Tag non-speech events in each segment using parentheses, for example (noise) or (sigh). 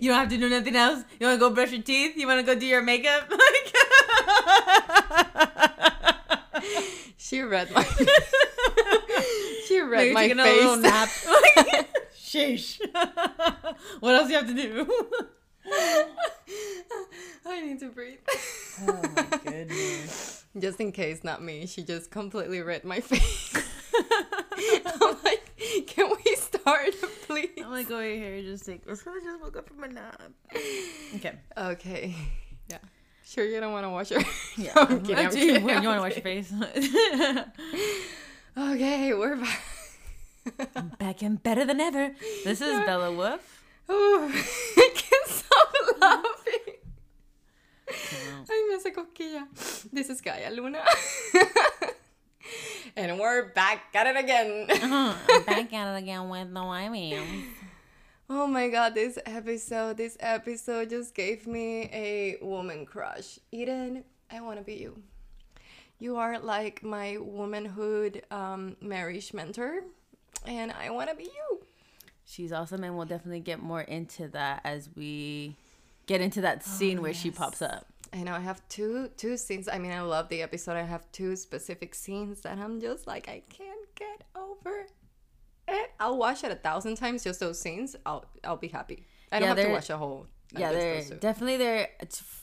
You don't have to do nothing else. You want to go brush your teeth? You want to go do your makeup? (laughs) (laughs) She read my. (laughs) she read Maybe my taking a little face. nap. Sheesh. what else do you have to do? I need to breathe. oh my goodness. Just in case, not me. She just completely read my face. I'm like, can we start, please? I'm gonna go here just take. Let's go just woke up from a nap. Okay. Okay. Yeah. Sure, you don't want to wash your. (laughs) Yeah. I'm kidding, I'm kidding, what, (laughs) you want to wash your face? (laughs) Okay, we're back. I'm back and better than ever. This is Bella Wolf. Oh, I can't stop laughing. Ay, me hace cosquilla. This is Gaia Luna. (laughs) and we're back at it again. Back at it (laughs) again with the Whammy. Oh my god, this episode, this episode just gave me a woman crush. Eden, I want to be you. You are like my womanhood um, marriage mentor, and I want to be you. She's awesome, and we'll definitely get more into that as we get into that scene where she pops up. I know I have two two scenes. I mean, I love the episode. I have two specific scenes that I'm just like I can't get over it. I'll watch it a thousand times just those scenes. I'll I'll be happy. I don't Yeah, have to watch a whole. Yeah, they're definitely there.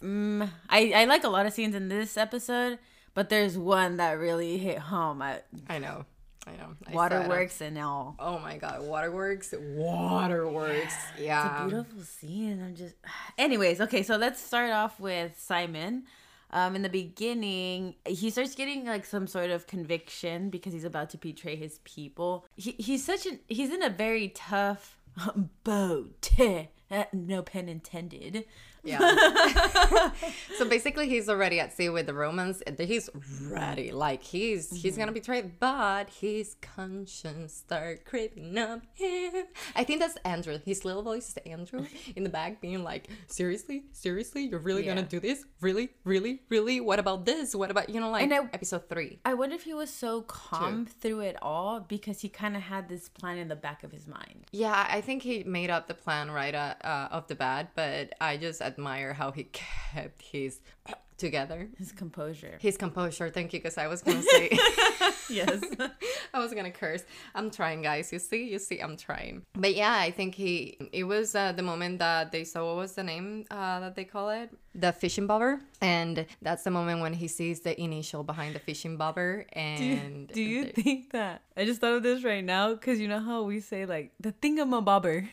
Mm, I I like a lot of scenes in this episode, but there's one that really hit home at I know, I know. I. Waterworks and all. Oh my god, Waterworks, Waterworks. Yeah. It's a beautiful scene. I'm just. (sighs) Anyways, okay, so let's start off with Simon. Um, in the beginning, he starts getting like some sort of conviction because he's about to betray his people. He, he's such an he's in a very tough (laughs) boat. (laughs) No pen intended. Yeah. (laughs) so basically, he's already at sea with the Romans. He's ready. Like he's he's gonna betray, but his conscience start creeping up him. I think that's Andrew. His little voice is Andrew in the back, being like, "Seriously, seriously, you're really Yeah. gonna do this? Really, really, really? What about this? What about you know like I- episode three? I wonder if he was so calm through it all because he kind of had this plan in the back of his mind. Yeah, I think he made up the plan right uh, uh, off the bat, but I just admire how he (laughs) kept his (clears throat) together. His composure. His composure. Thank you, because I was gonna say, (laughs) yes. (laughs) I was gonna curse. I'm trying, guys. You see, you see, I'm trying. But yeah, I think he. It was uh, the moment that they saw. What was the name uh, that they call it? The fishing bobber, and that's the moment when he sees the initial behind the fishing bobber. And Do you they- think that? I just thought of this right now because you know how we say like the thingamabobber.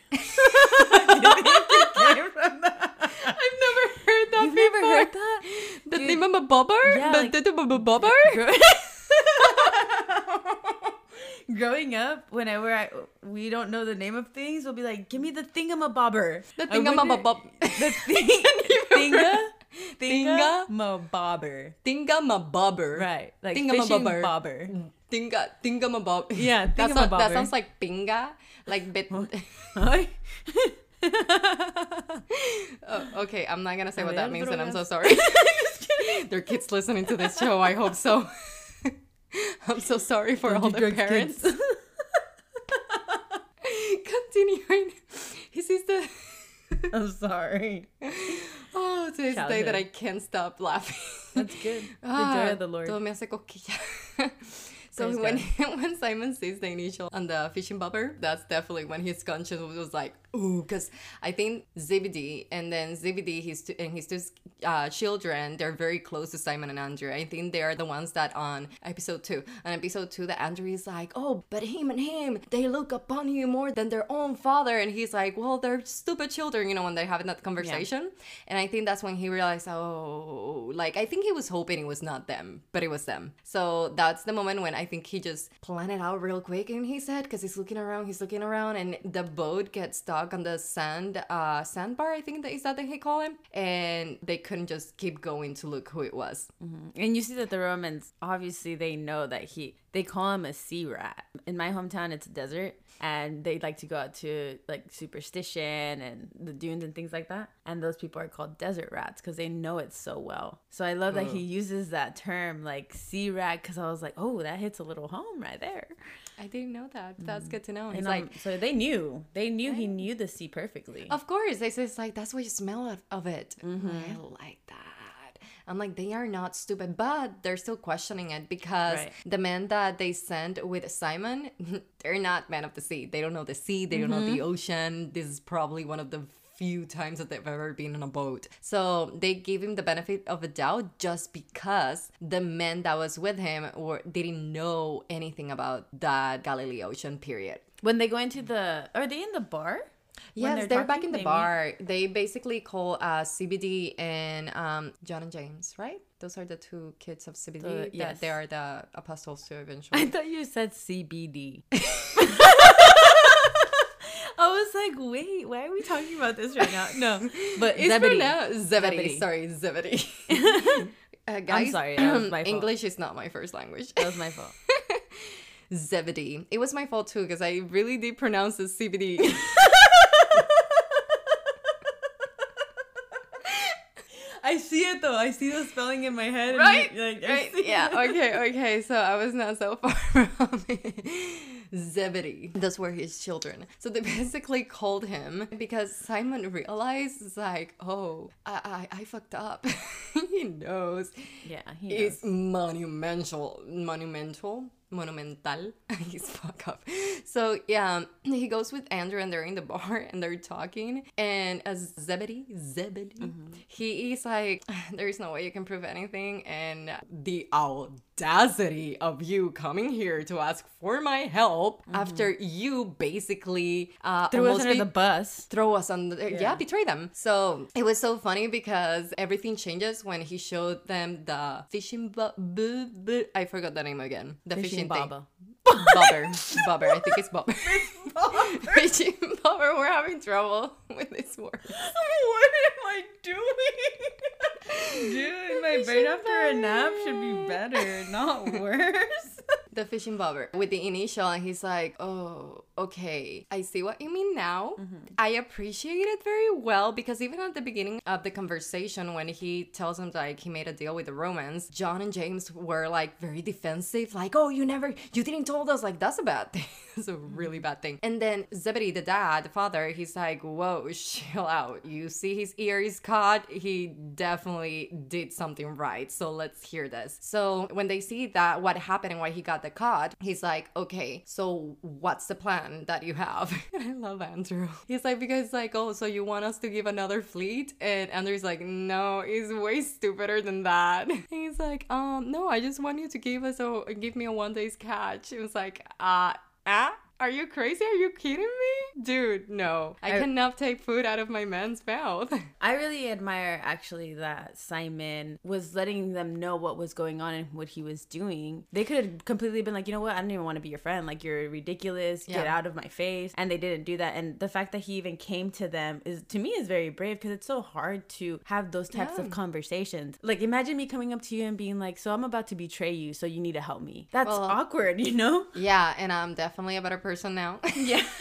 I've never heard that. You've never before. (laughs) heard that? The Dude. of a bobber. Yeah, like- bobber. (laughs) (laughs) Growing up, whenever I we don't know the name of things, we'll be like, "Give me the thingamabobber." The I wonder- thingamabob. The thing, thinga, Thinga? thingamabobber. Thingamabobber. Right, like Thingamabobber. fishing bobber. Mm, thinga thingamabob. Yeah, that, that sounds like pinga. Like bit. (laughs) Oh, okay, I'm not gonna say what that means, and I'm so sorry. (laughs) there are kids listening to this show. I hope so. (laughs) I'm so sorry for Don't all the parents. Continuing, he sees the. I'm sorry. Oh, today's the day that I can't stop laughing. That's good. The Ah, joy of the Lord. Todo me hace cosquilla. so Praise when when Simon sees the initial on the fishing bobber, that's definitely when his conscience was like, ooh, because I think Zebedee and then Zebedee his two, and his two uh, children, they're very close to Simon and Andrew. I think they are the ones that on episode two, on episode two, that Andrew is like, oh, but him and him, they look upon you more than their own father, and he's like, well, they're stupid children, you know, when they're having that conversation. And I think that's when he realized, oh, like I think he was hoping it was not them, but it was them. So that's the moment when I think he just planned it out real quick in his head because he's looking around, he's looking around, and the boat gets stuck on the sand, uh, sandbar. I think that is that they call him, and they couldn't just keep going to look who it was. And you see that the Romans obviously they know that he they call him a sea rat. In my hometown, it's a desert, and they like to go out to like superstition and the dunes and things like that. And those people are called desert rats because they know it so well. So I love that he uses that term like sea rat because I was like, oh, that hits a little home right there. I didn't know that. That's good to know. And like, um, so they knew, they knew he knew the sea perfectly. Of course, they say it's like that's what you smell of, of it. Mm-hmm. I like that. I'm like they are not stupid, but they're still questioning it because Right. the men that they sent with Simon, (laughs) they're not men of the sea. They don't know the sea. They don't know the Mm-hmm. ocean. This is probably one of the few times that they've ever been on a boat. So they gave him the benefit of a doubt just because the men that was with him were didn't know anything about that Galilee Ocean period. when they go into the, are they in the bar? Yes, they're, back in the bar. They basically call uh, CBD and um, John and James, right? Those are the two kids of CBD. The- that yes. They are the apostles to eventually. I thought you said CBD. (laughs) Like, wait, why are we talking about this right now? No, (laughs) but It's Zebedee. pronounced Zebedee. Zebedee. Sorry, Zebedee. (laughs) uh, guys, sorry, that was my fault. English is not my first language. That was my fault. (laughs) Zebedee. It was my fault too because I really did pronounce it CBD. I see it though. I see the spelling in my head. right? Like, right? Yeah. it. Okay. Okay. So I was not so (laughs) far from it. (laughs) Zebedee. Those were his children. So they basically called him because Simon realized, like, oh, I, I, I fucked up. (laughs) he knows. Yeah, he It's monumental. Monumental. Monumental. (laughs) He's fuck up. So yeah, (clears throat) he goes with Andrew and they're in the bar (laughs) and they're talking. And as Zebedee, Zebedee, mm-hmm. he is like, (laughs) there is no way you can prove anything. And the audacity of you coming here to ask for my help after you basically uh, Threw us under be- the bus. throw us on the yeah. Yeah. betray them so it was so funny because everything changes when he showed them the fishing bu- bu- bu- i forgot the name again the fishing, Fishing baba. bobber bobber i think it's (laughs) bobber (laughs) fishing bobber we're having trouble with this word (laughs) what am I doing? Dude, my brain after a nap should be better, not (laughs) worse. (laughs) the fishing bobber with the initial and he's like oh okay. I see what you mean now. Mm-hmm. I appreciate it very well because even at the beginning of the conversation when he tells him like he made a deal with the romans john and james were like very defensive like oh you never you didn't told us like that's a bad thing. (laughs) It's a really mm-hmm. bad thing. And then zebedee the dad the father he's like whoa chill out. You see his ear is caught he definitely did something right. So let's hear this. So when they see that what happened and why he got the caught he's like okay so what's the plan that you have? (laughs) I love andrew. He's like because like oh so you want us to give another fleet? And andrew's like no it's way stupider than that. And (laughs) he's like um no i just want you to give us a give me a one day's catch it was like uh ah are you crazy? Are you kidding me? Dude, no. I, I- cannot take food out of my man's mouth. (laughs) I really admire actually that Simon was letting them know what was going on and what he was doing. They could have completely been like, you know what, I don't even want to be your friend. Like you're ridiculous. Get out of my face. And they didn't do that. And the fact that he even came to them is to me is very brave because it's so hard to have those types Yeah. of conversations. Like imagine me coming up to you and being like, so I'm about to betray you, so you need to help me. That's Well- awkward, (laughs) you know? yeah, and I'm definitely a better person now. Yeah. (laughs)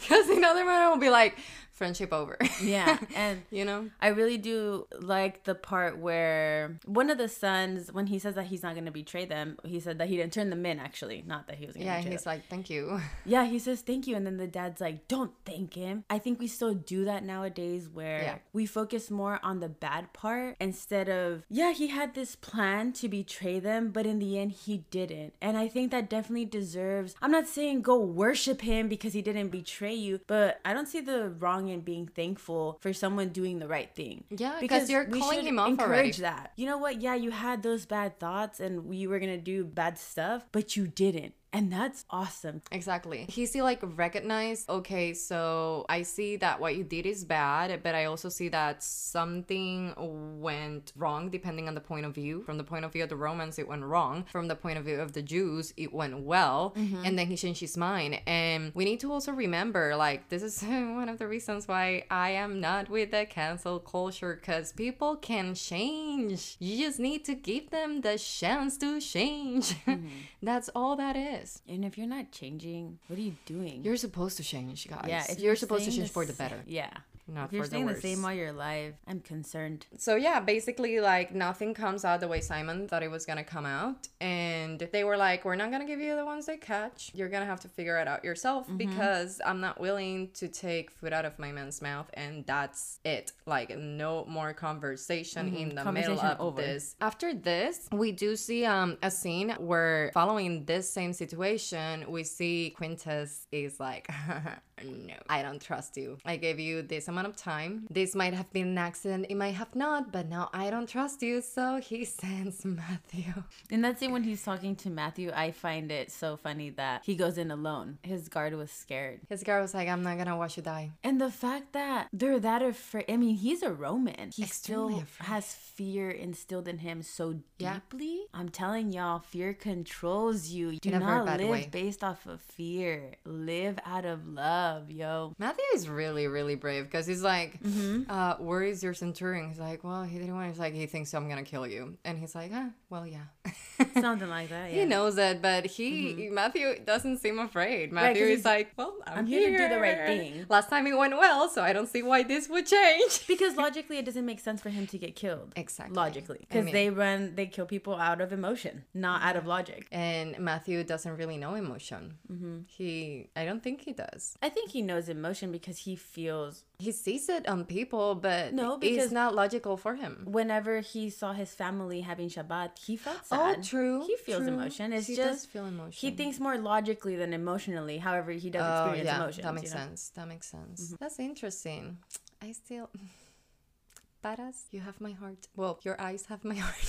Because in other man will be like, friendship over. yeah. (laughs) And you know? I really do like the part where one of the sons, when he says that he's not going to betray them, he said that he didn't turn them in, actually, not that he was going to Yeah, he's them. like, thank you. (laughs) yeah, he says thank you. And then the dad's like, don't thank him. I think we still do that nowadays where Yeah. we focus more on the bad part instead of, yeah, he had this plan to betray them, but in the end, he didn't. And I think that definitely deserves, I'm not saying go worship him because he didn't betray you, but I don't see the wrong in being thankful for someone doing the right thing. Yeah, because you're we calling should him off encourage already. that. You know what? Yeah, you had those bad thoughts and you were gonna do bad stuff, but you didn't. And that's awesome. Exactly. He see like recognize, okay, so I see that what you did is bad, but I also see that something went wrong depending on the point of view. From the point of view of the Romans, it went wrong. From the point of view of the Jews, it went well. Mm-hmm. And then he changed his mind. And we need to also remember, like, this is (laughs) one of the reasons why I am not with the cancel culture because people can change. You just need to give them the chance to change. (laughs) Mm-hmm. That's all that is. And if you're not changing, what are you doing? You're supposed to change, guys. yeah, if you're, supposed to change for the better, Yeah. Not If you're for the staying the worse. same all your life, I'm concerned. So yeah, basically like nothing comes out the way Simon thought it was gonna come out, and they were like, "We're not gonna give you the ones they catch. You're gonna have to figure it out yourself Mm-hmm. because I'm not willing to take food out of my man's mouth, and that's it. Like no more conversation in the middle Mm-hmm. Of over. this. After this, we do see um a scene where following this same situation, we see Quintus is like, (laughs) no, I don't trust you. I gave you this amount of time. This might have been an accident, it might have not, but now I don't trust you. So he (laughs) sends Matthew. In that scene when he's talking to Matthew, I find it so funny that he goes in alone. His guard was scared. His guard was like, I'm not gonna watch you die. And the fact that they're that afraid, I mean, he's a Roman. He Extremely still afraid. has fear instilled in him so deeply. Yeah. I'm telling y'all, fear controls you. Do not live way. based off of fear. Live out of love, yo. Matthew is really, really brave because he's like, uh, where is your centurion? He's like, well, he didn't want. He's like, he thinks I'm gonna kill you, and he's like, ah, well, yeah. (laughs) Something like that. Yeah. He knows it, but he Matthew doesn't seem afraid. Matthew 'cause is like, well, I'm, I'm here to do the right thing. Last time it went well, so I don't see why this would change. (laughs) because logically, it doesn't make sense for him to get killed. Exactly. Logically, I because mean- they run, they kill people out of emotion, not out of logic. And Matthew doesn't really know emotion. He, I don't think he does. I think he knows emotion because he feels He sees it on people, but No, because it's not logical for him. whenever he saw his family having Shabbat, he felt sad. Oh, sad. true, He feels true. emotion. It's He just does feel he thinks more logically than emotionally. However, he does Oh experience yeah, emotions. that makes you know? sense. That makes sense. Mm-hmm. That's interesting. I still, (laughs) Paras, You have my heart. Well, your eyes have my (laughs) heart.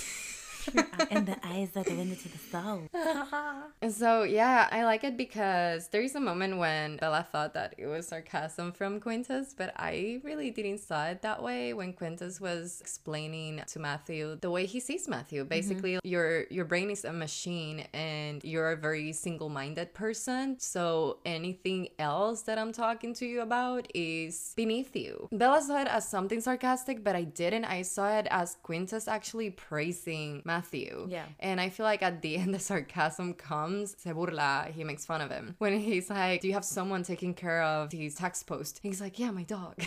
(laughs) and the eyes are the window to the soul. So yeah, I like it because there is a moment when Bella thought that it was sarcasm from Quintus, but I really didn't saw it that way when Quintus was explaining to Matthew the way he sees Matthew. Mm-hmm. Basically, your your brain is a machine and you're a very single-minded person. So anything else that I'm talking to you about is beneath you. Bella saw it as something sarcastic, but I didn't. I saw it as Quintus actually praising Matthew. Yeah. And I feel like at the (laughs) end, the sarcasm comes. Se burla. He makes fun of him. When he's like, Do you have someone taking care of these tax post? He's like, Yeah, my dog. (laughs)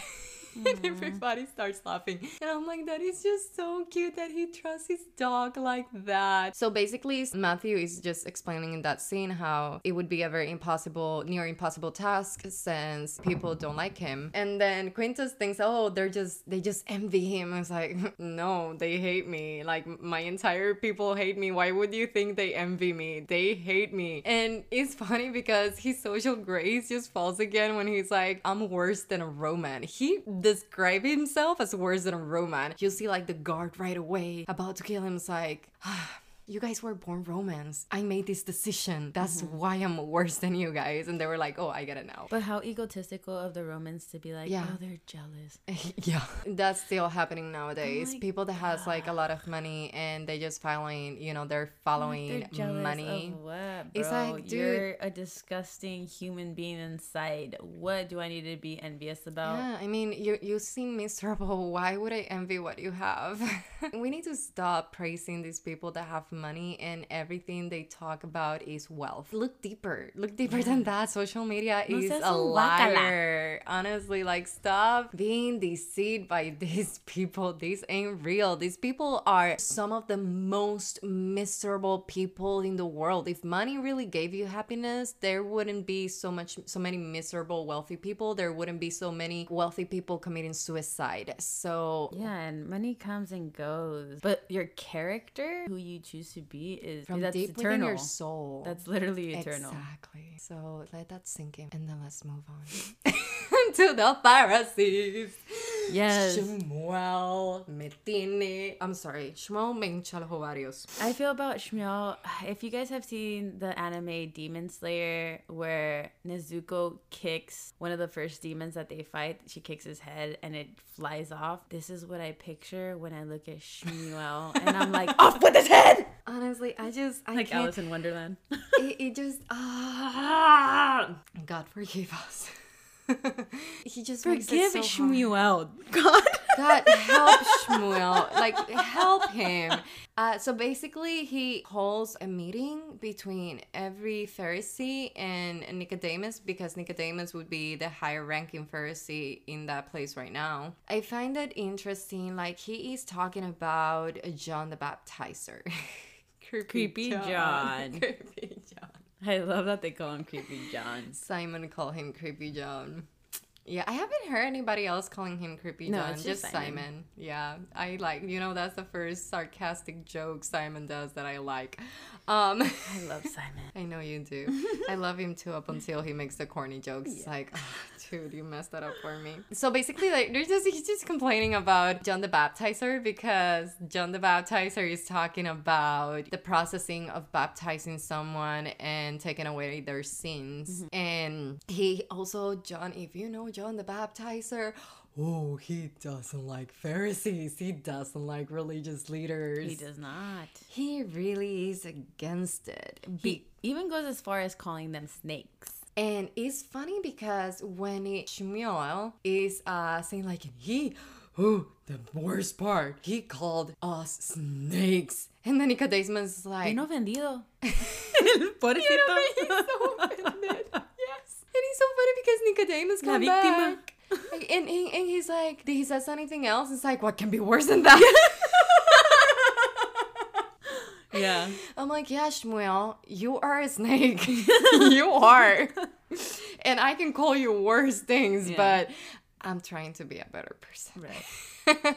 and everybody starts laughing. And I'm like, That is just so cute that he trusts his dog like that. So basically, Matthew is just explaining in that scene how it would be a very impossible, near impossible task since people don't like him. And then Quintus thinks, Oh, they're just, they just envy him. It's like, (laughs) No, they hate me. Like, my entire people hate me. Why would you think they envy me? They hate me. And it's funny because his social grace just falls again when he's like, I'm worse than a Roman. He described himself as worse than a Roman. You see, like, the guard right away about to kill him is like, (sighs) "Ah, you guys were born Romans. I made this decision. That's mm-hmm. why I'm worse than you guys. And they were like, oh, I get it now. But how egotistical of the Romans to be like, Yeah. oh, they're jealous. (laughs) yeah that's still happening nowadays oh my people that has like a lot of money and they just following you know they're following They're money what, bro? It's like, dude- you're a disgusting human being inside. What do I need to be envious about? yeah i mean you you seem miserable (laughs) why would i envy what you have (laughs) we need to stop praising these people that have money and everything they talk about is wealth. Look deeper. Look deeper than that. Social media No is a guacala. liar. Honestly like stop being deceived by (laughs) these people. These ain't real. These people are some of the most miserable people in the world. If money really gave you happiness there wouldn't be so much so many miserable wealthy people. There wouldn't be so many wealthy people committing suicide. So Yeah, and money comes and goes, but your character, who you choose to be, is from that's deep eternal. within your soul That's literally eternal. Exactly. So let that sink in and then let's move on (laughs) to the Pharisees. Yes. Shmuel me tiene. I'm sorry. Shmuel me hincha los. I feel about Shmuel. If you guys have seen the anime Demon Slayer, where Nezuko kicks one of the first demons that they fight, she kicks his head and it flies off. This is what I picture when I look at Shmuel, and I'm like, (laughs) off with his head, Honestly, I just I like can't. Alice in Wonderland. it, it just (laughs) ah God forgive us. (laughs) he just makes Forgive so. Shmuel, (laughs) God. God help Shmuel, like help him. Uh, so basically, he holds a meeting between every Pharisee and Nicodemus because Nicodemus would be the higher ranking Pharisee in that place right now. I find that interesting. Like he is talking about John the Baptizer. (laughs) Creepy John. Creepy John. I love that they call him Creepy John. Simon call him Creepy John. Yeah, I haven't heard anybody else calling him Creepy No, John. it's just just Simon. Simon. Yeah, I like. You know, that's the first sarcastic joke Simon does that I like. Um, I love (laughs) Simon. I know you do. (laughs) I love him too up until he makes the corny jokes. It's like, (laughs) "Ah, dude, you messed that up for me. So basically, like, they're just he's just complaining about John the Baptizer because John the Baptizer is talking about the processing of baptizing someone and taking away their sins. And he also, John, if you know John the Baptizer. Oh, he doesn't like Pharisees. He doesn't like religious leaders. He does not. He really is against it. Be- He even goes as far as calling them snakes. and it's funny because when it, Shmuel is uh, saying like he, oh, the worst part, he called us snakes, and then Nicodemus is like, Bien ofendido. you (laughs) (laughs) Pobrecito. know, he's so offended. So funny because Nicodemus La come víctima. back. (laughs) And, and, and he's like, "Did he says anything else? It's like, what can be worse than that? (laughs) Yeah. (laughs) I'm like, yeah, Shmuel, you are a snake. you are. and I can call you worse things, Yeah. but I'm trying to be a better person. Right.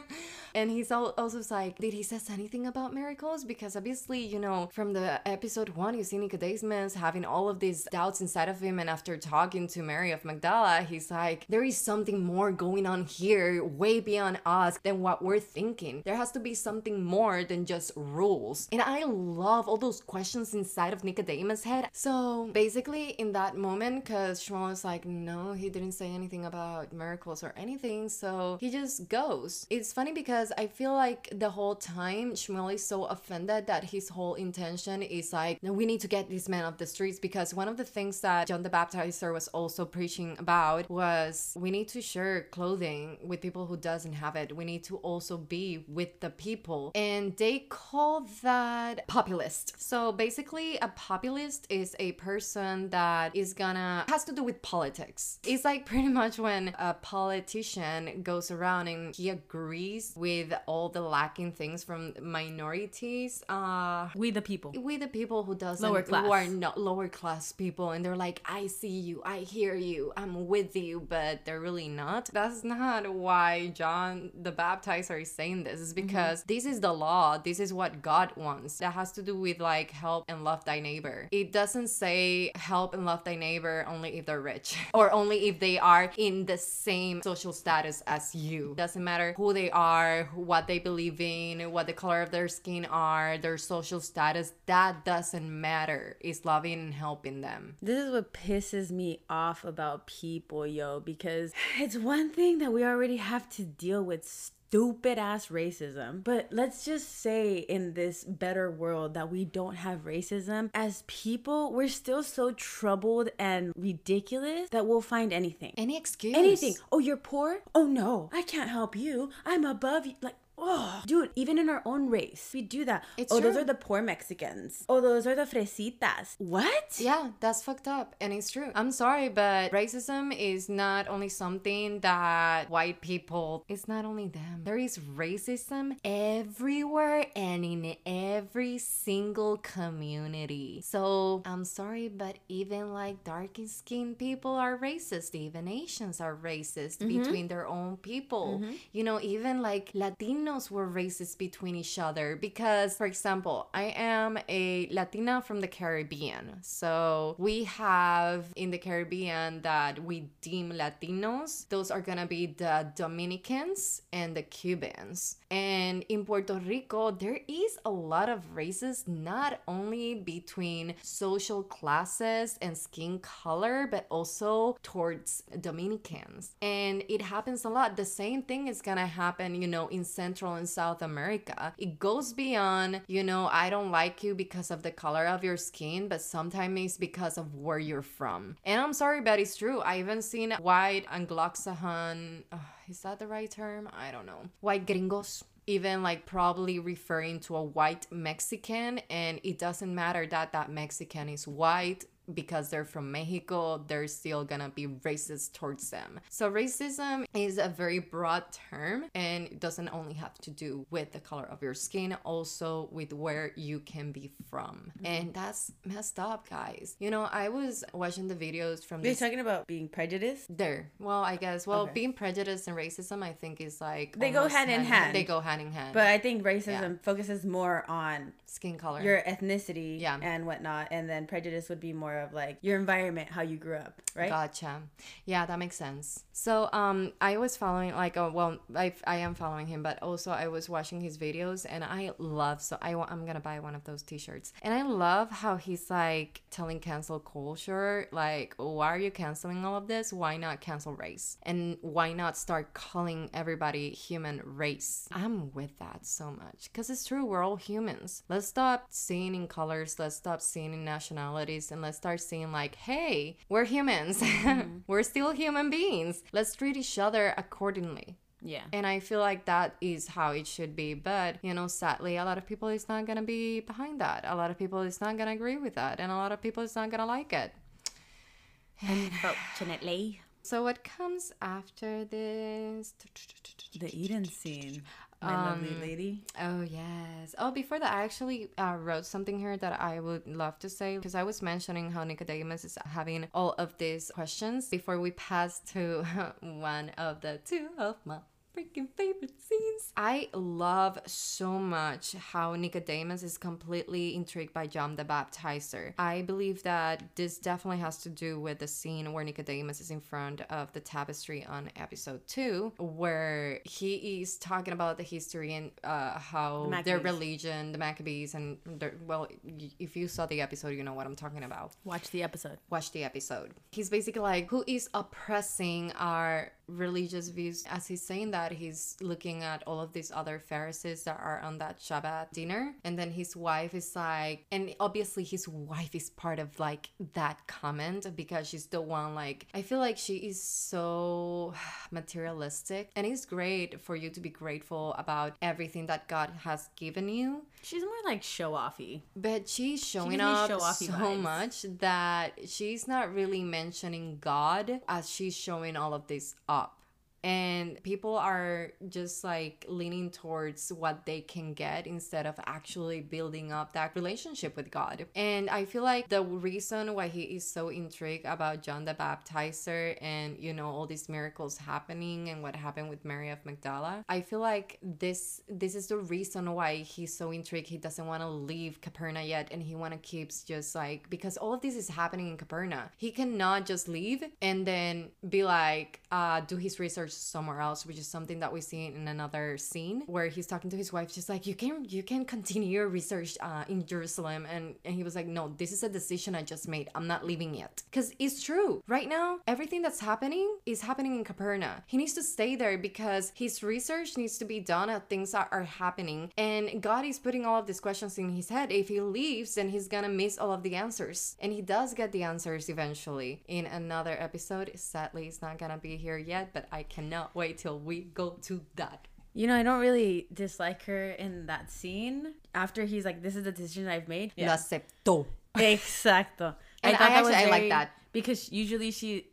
And he's also like, did he says anything about miracles? Because obviously, you know, from the episode one, you see Nicodemus having all of these doubts inside of him, and after talking to Mary of Magdala, he's like, there is something more going on here, way beyond us than what we're thinking. There has to be something more than just rules. And I love all those questions inside of Nicodemus' head. So basically, in that moment, because Shmuel was like, no, he didn't say anything about miracles or anything, so he just goes. It's funny because I feel like the whole time Shmuel is so offended that his whole intention is like, we need to get this man off the streets because one of the things that John the Baptizer was also preaching about was we need to share clothing with people who doesn't have it. We need to also be with the people. And they call that populist. So basically a populist is a person that is gonna has to do with politics. It's like pretty much when a politician goes around and he agrees with all the lacking things from minorities. Uh We the people. we the people who doesn't Lower class. who are not lower class people and they're like i see you i hear you i'm with you but they're really not that's not why john the baptizer is saying this Mm-hmm. is because this is the law this is what god wants that has to do with like help and love thy neighbor it doesn't say help and love thy neighbor only if they're rich (laughs) or only if they are in the same social status as you doesn't matter who they are what they believe in what the color of their skin are their social status that doesn't matter. It's loving and helping them. This is what pisses me off about people, yo, because (sighs) it's one thing that we already have to deal with stupid ass racism. But let's just say in this better world that we don't have racism. As people, we're still so troubled and ridiculous that we'll find anything. any excuse Anything. Oh, you're poor? Oh no, I can't help you. I'm above you. Like, oh, dude, even in our own race, we do that. It's oh, those are the poor Mexicans. Oh, those are the fresitas. What? Yeah, that's fucked up. And it's true. I'm sorry, but racism is not only something that white people, it's not only them. There is racism everywhere and in every single community. So I'm sorry, but even like dark skinned people are racist. Even Asians are racist mm-hmm. between their own people. Mm-hmm. You know, even like Latino Latinos were racist between each other because, for example, I am a Latina from the Caribbean. So we have in the Caribbean that we deem Latinos, those are gonna be the Dominicans and the Cubans. And in Puerto Rico, there is a lot of races, not only between social classes and skin color, but also towards Dominicans. And it happens a lot. The same thing is gonna happen, you know, in Central and South America. It goes beyond, you know, I don't like you because of the color of your skin, but sometimes it's because of where you're from. And I'm sorry, but it's true. I even seen white Anglo-Saxon, uh, is that the right term? I don't know. White gringos even like probably referring to a white Mexican and it doesn't matter that that Mexican is white because they're from Mexico, they're still gonna be racist towards them. So racism is a very broad term and it doesn't only have to do with the color of your skin, also with where you can be from. Mm-hmm. And that's messed up, guys. You know, I was watching the videos from You're talking about being prejudiced? there. Well, I guess. Well, Okay. being prejudiced and racism, I think, is like They go almost hand in hand. They go hand in hand. But I think racism focuses more on skin color. your ethnicity Yeah. and whatnot, and then prejudice would be more of like your environment, how you grew up, right? Gotcha. Yeah, that makes sense. So, um, I was following like, oh, well, I, I am following him, but also I was watching his videos, and I love. So I I'm gonna buy one of those T-shirts, and I love how he's like telling cancel culture, like, why are you canceling all of this? Why not cancel race? And why not start calling everybody human race? I'm with that so much because it's true. We're all humans. Let's stop seeing in colors. Let's stop seeing in nationalities, and let's start seeing like, hey, we're humans. (laughs) Mm-hmm. we're still human beings. Let's treat each other accordingly. Yeah. And I feel like that is how it should be. But, you know, sadly, a lot of people is not going to be behind that. A lot of people is not going to agree with that. And a lot of people is not going to like it. (sighs) Unfortunately, So, what comes after this? the Eden scene, my lovely lady. Oh, yes. Oh, before that, I actually uh, wrote something here that I would love to say because I was mentioning how Nicodemus is having all of these questions before we pass to (laughs) one of the two of my freaking favorite scenes. I love so much how Nicodemus is completely intrigued by John the Baptizer. I believe that this definitely has to do with the scene where Nicodemus is in front of the tapestry on episode two, where he is talking about the history and uh, how The their religion, the Maccabees, and their, well, if you saw the episode, you know what I'm talking about Watch the episode. watch the episode. He's basically like, who is oppressing our religious views? As he's saying that, he's looking at all of these other Pharisees that are on that Shabbat dinner. And then his wife is like, and obviously his wife is part of like that comment because she's the one, like, I feel like she is so (sighs) materialistic. And it's great for you to be grateful about everything that God has given you. She's more like show offy. But she's showing me up so vibes. much that she's not really mentioning God as she's showing all of this up. And people are just like leaning towards what they can get instead of actually building up that relationship with God. And I feel like the reason why he is so intrigued about John the Baptizer and, you know, all these miracles happening and what happened with Mary of Magdala, I feel like this this is the reason why he's so intrigued. He doesn't want to leave Capernaum yet and he want to keep just like because all of this is happening in Capernaum. He cannot just leave and then be like uh do his research somewhere else, which is something that we see in another scene where he's talking to his wife just like you can you can continue your research uh in Jerusalem and and he was like no, this is a decision I just made. I'm not leaving yet. Cuz it's true. Right now, everything that's happening is happening in Capernaum. He needs to stay there because his research needs to be done at things that are happening and God is putting all of these questions in his head. If he leaves, then he's to miss all of the answers. And he does get the answers eventually in another episode. Sadly, it's not to be here yet, but I cannot wait till we go to that. You know, I don't really dislike her in that scene. After he's like, "This is the decision I've made." Lo aceptó. Exacto. And I thought actually- I like that. because usually she,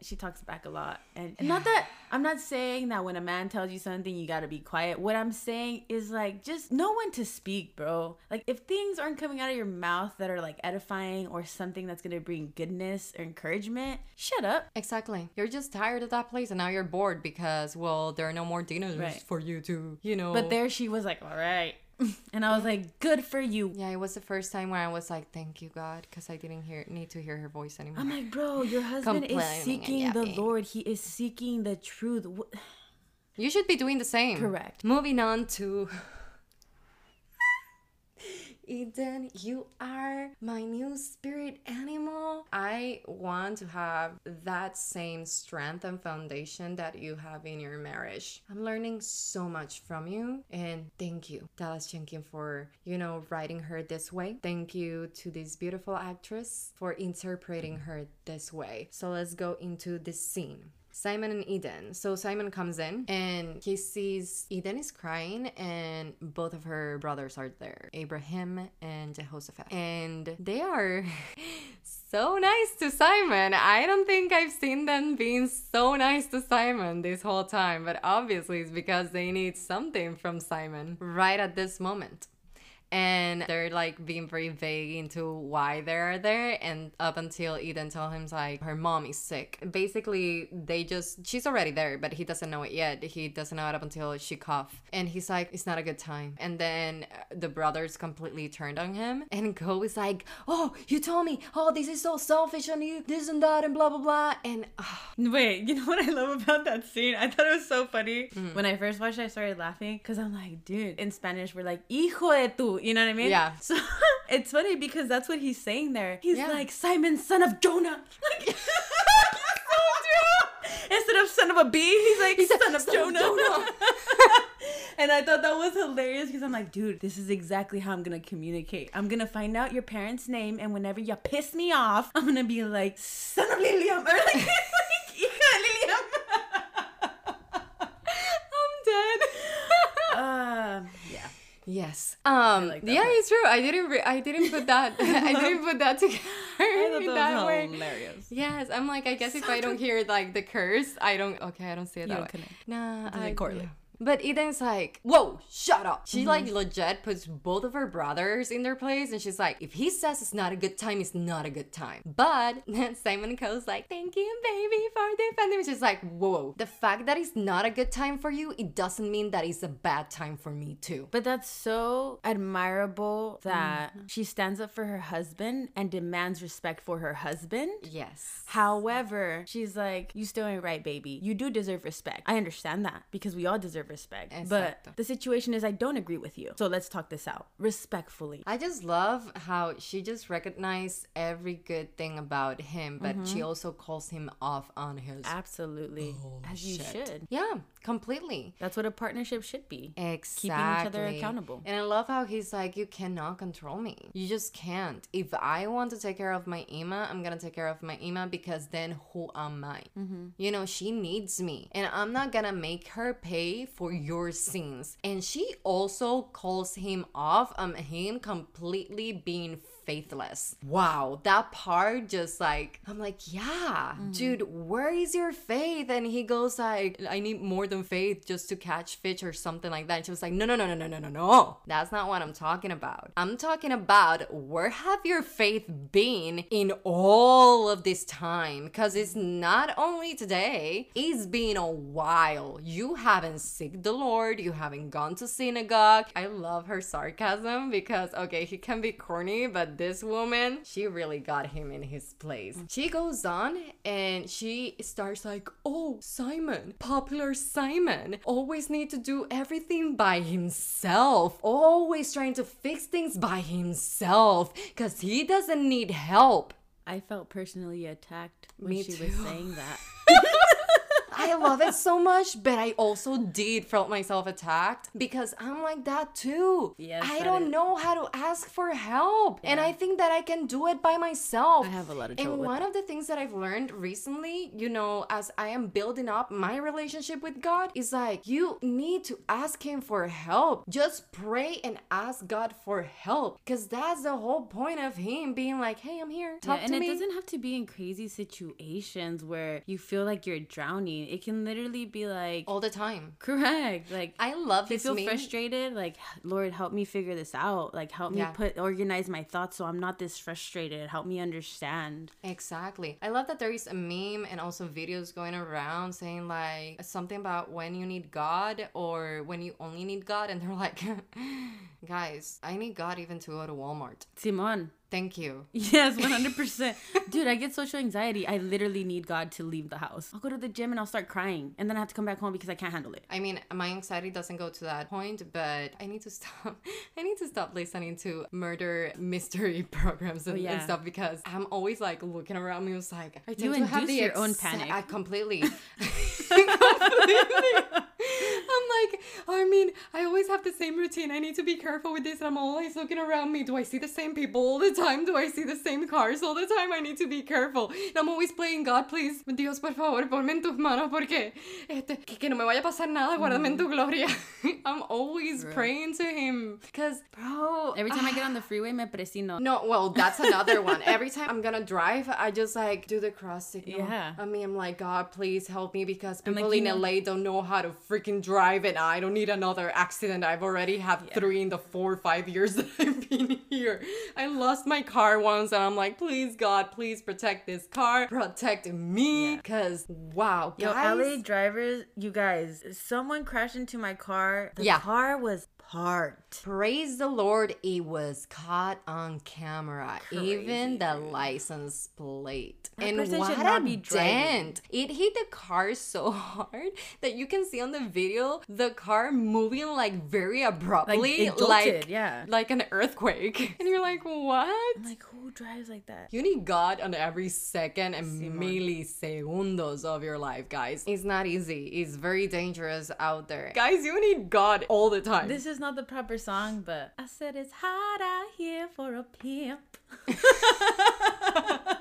she talks back a lot. And not (sighs) that I'm not saying that when a man tells you something, you got to be quiet. What I'm saying is like, just know when to speak, bro. Like, if things aren't coming out of your mouth that are like edifying or something that's going to bring goodness or encouragement, shut up. Exactly. You're just tired of that place and now you're bored because, well, there are no more dinners Right. for you to, you know. But there she was like, all right. (laughs) And I was like, good for you. Yeah, it was the first time where I was like, "Thank you, God," because I didn't hear need to hear her voice anymore. I'm like, bro, your husband is seeking the. Lord. He is seeking the truth. You should be doing the same. Correct. Moving on to Eden, you are my new spirit animal. I want to have that same strength and foundation that you have in your marriage. I'm learning so much from you, and thank you, Dallas Jenkins, for you know writing her this way. Thank you to this beautiful actress for interpreting her this way. So let's go into this scene. Simon and Eden. So Simon comes in and he sees Eden is crying and both of her brothers are there, Abraham and Jehoshaphat. And they are (laughs) so nice to Simon. I don't think I've seen them being so nice to Simon this whole time, but obviously it's because they need something from Simon right at this moment and they're like being very vague into why they're there. And up until eden tells him like her mom is sick. Basically they just she's already there but he doesn't know it yet. He doesn't know it up until she cough. And he's like it's not a good time. And then uh, the brothers completely turned on him. (laughs) And go is like oh you told me. Oh this is so selfish on you. This and that and blah blah blah. And ah, Wait, you know what I love about that scene? I thought it was so funny. When I first watched it, I started laughing because I'm like, dude, in Spanish, we're like, hijo de tu. You know what I mean? Yeah. So (laughs) it's funny because that's what he's saying there. He's Yeah. like, Simon, son of Jonah. (laughs) Like, so (laughs) true. Instead of son of a bee, he's like, said, son of "Son of Jonah. Jonah." and I thought that was hilarious because I'm like, dude, this is exactly how I'm gonna communicate. I'm gonna find out your parents' name, and whenever you piss me off, I'm gonna be like, son of Lilium, or like, like hija de Lilium. i'm dead Uh, yeah. Yes. Um. like yeah, part. it's true. I didn't. Re- I didn't put that. (laughs) I (laughs) didn't put that together (laughs) that that way. hilarious. Yes, I'm like. I guess if I don't hear like the curse, I don't. Okay, I don't see it You that don't way. connect. Nah, doesn't I correlate. Yeah. But Eden's like, whoa, shut up. She Mm-hmm. like legit puts both of her brothers in their place, and she's like, if he says it's not a good time, it's not a good time. But (laughs) then Simon goes like, thank you, baby, for defending me. She's like, whoa, the fact that it's not a good time for you, it doesn't mean that it's a bad time for me too. But that's so admirable that Mm-hmm. she stands up for her husband and demands respect for her husband. Yes. However, she's like, You still ain't right, baby. You do deserve respect. I understand that because we all deserve respect. Exacto. But the situation is, I don't agree with you. So let's talk this out respectfully. I just love how she just recognized every good thing about him, but she mm-hmm. also calls him off on his. Absolutely. Oh, As you should. Yeah, completely. That's what a partnership should be. Exactly. Keeping each other accountable. And I love how he's like, you cannot control me. You just can't. If I want to take care of my Ima, I'm gonna take care of my Ima because then who am I? Mm-hmm. You know, she needs me. And I'm not gonna make her pay for your sins. And she also calls him off on him completely being faithless. Wow, that part just like I'm like, yeah, mm-hmm. dude, where is your faith? And he goes like, I need more than faith just to catch fish or something like that. And she was like, no, no, no, no, no, no, no, no. That's not what I'm talking about. I'm talking about where have your faith been in all of this time? Because it's not only today, it's been a while. You haven't seeked the Lord, you haven't gone to synagogue. I love her sarcasm because okay, he can be corny, but this woman, she really got him in his place. She goes on and she starts like, "Oh, Simon, popular Simon, always need to do everything by himself. Always trying to fix things by himself cuz he doesn't need help." I felt personally attacked when Me she too. was saying that. (laughs) I love it so much, but I also did felt myself attacked because I'm like that too. Yes, I that don't is- know how to ask for help. And I think that I can do it by myself. I have a lot of And trouble with one of the things that I've learned recently, you know, as I am building up my relationship with God, is like you need to ask Him for help. Just pray and ask God for help. Because that's the whole point of Him being like, hey, I'm here. Talk yeah, and to it doesn't have to be in crazy situations where you feel like you're drowning. It can literally be like all the time. correct. Like I love this feel meme. frustrated, like Lord, help me figure this out. Like help me put organize my thoughts so I'm not this frustrated. Help me understand. Exactly. I love that there is a meme and also videos going around saying like something about when you need God or when you only need God. And they're like, (laughs) guys, I need God even to go to Walmart. Simon. Thank you. Yes, 100%. (laughs) Dude, I get social anxiety. I literally need God to leave the house. I'll go to the gym and I'll start crying. And then I have to come back home because I can't handle it. I mean, my anxiety doesn't go to that point, but I need to stop. (laughs) I need to stop listening to murder mystery (laughs) programs and, oh, and yeah. stuff because I'm always like looking around me. It's like I tend You to have the your own panic. I completely. completely. Like, I mean, I always have the same routine. I need to be careful with this. I'm always looking around me. Do I see the same people all the time? Do I see the same cars all the time? I need to be careful. And I'm always playing God, please. Dios, por favor, ponme en tus manos porque este, que, que no me vaya a pasar nada. Guárdame en tu mm. gloria. (laughs) I'm always praying to Him. Because, bro. Every time I get on the (sighs) freeway, me presino. No, well, that's another (laughs) one. Every time I'm gonna drive, I just like do the cross signal. Yeah. I mean, I'm like, God, please help me because like, people you in know- LA don't know how to freaking drive, I don't need another accident. I've already had three in the four or five years (laughs) that I've been here. I lost my car once, and I'm like, please, God, please protect this car, protect me, because wow, Yo, guys. LA drivers, you guys, someone crashed into my car. The Yeah. car was parked. Praise the Lord, it was caught on camera. Even the license plate. That and what a dent. It hit the car so hard that you can see on the video the car moving like very abruptly, jolted, like, yeah. like an earthquake. (laughs) And you're like, what? I'm like, who drives like that? You need God on every second and Simon. millisegundos of your life, guys. It's not easy. It's very dangerous out there. Guys, you need God all the time. This is not the proper song, but I said it's hot out here for a pimp. (laughs)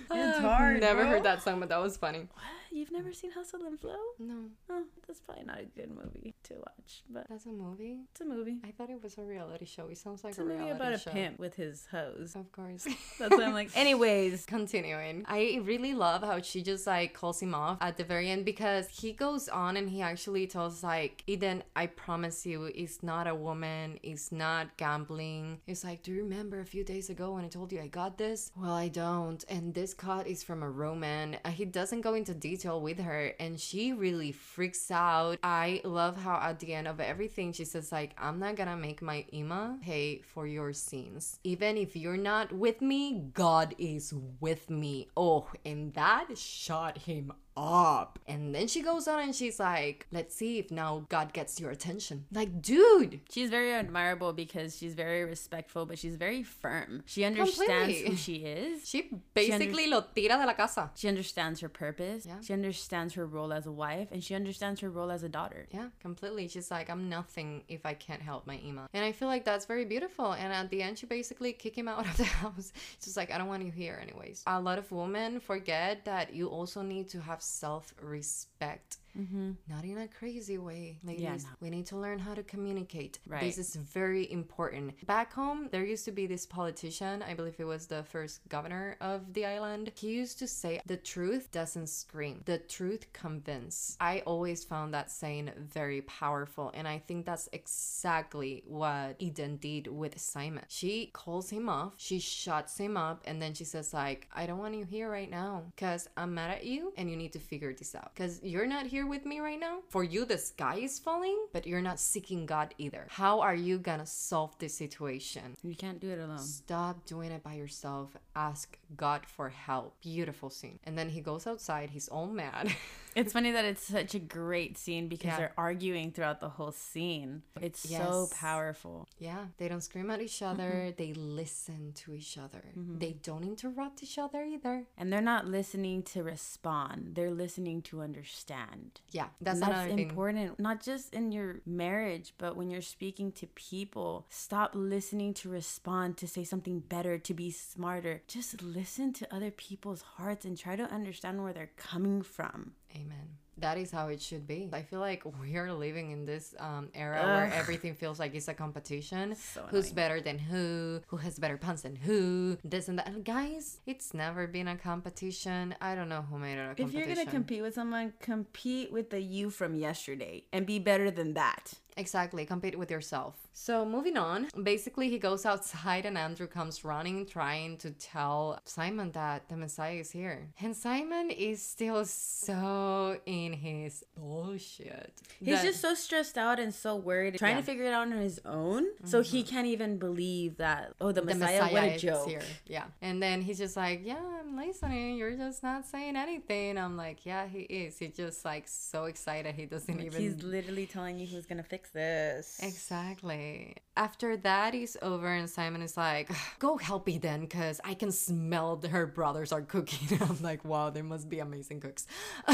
(laughs) it's hard. Never bro. heard that song, but that was funny. What? You've never seen Hustle and Flow? No, Oh, that's probably not a good movie to watch, but that's a movie. it's a movie. I thought it was a reality show. It sounds like It's a a movie reality about a show. pimp with his hose. Of course. (laughs) That's what I'm like. (laughs) Anyways, Continuing, I really love how she just like calls him off at the very end because he goes on and he actually tells like Eden, I promise you, it's not a woman, it's not gambling. It's like, do you remember a few days ago when I told you I got this? Well, I don't. And this cut is from a Roman. Uh, He doesn't go into detail with her, and she really freaks out. I love how at the end of everything she says like, I'm not gonna make my Ima pay for your sins, even if you're not with me. God is with me. Oh, and that shot him up. And then she goes on and she's like, let's see if now God gets your attention. Like, dude, she's very admirable because she's very respectful, but she's very firm. She understands Completely. who she is. she basically lo tira de la casa. She understands her purpose. Yeah. She understands her role as a wife, and she understands her role as a daughter. Yeah, completely. She's like, I'm nothing if I can't help my Ima. And I feel like that's very beautiful. And at the end, she basically kick him out (laughs) of the house. She's like, I don't want you here anyways. A lot of women forget that you also need to have self respect. Mm-hmm. Not in a crazy way, ladies. no. We need to learn how to communicate. Right. This is very important. Back home, there used to be this politician, I believe it was the first governor of the island. He used to say, The truth doesn't scream, the truth convinces. I always found that saying very powerful, and I think that's exactly what Eden did with Simon. She calls him off, she shuts him up, and then she says, like, I don't want you here right now because I'm mad at you and you need to figure this out. Because you're not here here with me right now? For you, the sky is falling, but you're not seeking God either. How are you gonna solve this situation? You can't do it alone. Stop doing it by yourself. Ask God for help. Beautiful scene. And then he goes outside. He's all mad. (laughs) It's funny that it's such a great scene because Yeah. they're arguing throughout the whole scene. It's so powerful. yeah, they don't scream at each other. Mm-hmm. They listen to each other. Mm-hmm. They don't interrupt each other either. And they're not listening to respond. They're listening to understand. Yeah, that's, that's another thing. important, not just in your marriage, but when you're speaking to people. Stop listening to respond, to say something better, to be smarter. Just listen to other people's hearts and try to understand where they're coming from. Amen. That is how it should be. I feel like (laughs) we are living in this um, era where everything feels like it's a competition. (laughs) So Who's better than who? Who has better pants than who? This and that. And guys, it's never been a competition. I don't know who made it a competition. If you're gonna compete with someone, compete with the you from yesterday and be better than that. Exactly, compete with yourself. So moving on, basically he goes outside and Andrew comes running trying to tell Simon that the Messiah is here. And Simon is still so in his bullshit. He's that- just so stressed out and so worried, trying Yeah. to figure it out on his own. So he mm-hmm. can't even believe that. Oh, the, the Messiah, Messiah, what a is joke! here. Yeah. And then he's just like, Yeah, I'm listening. You're just not saying anything. I'm like, Yeah, he is. He's just like so excited he doesn't Like, even He's literally telling you who's gonna fix this. Exactly. After that is over, and Simon is like, (sighs) "Go help me then, cause I can smell that her brothers are cooking." (laughs) I'm like, "Wow, they must be amazing cooks." (laughs)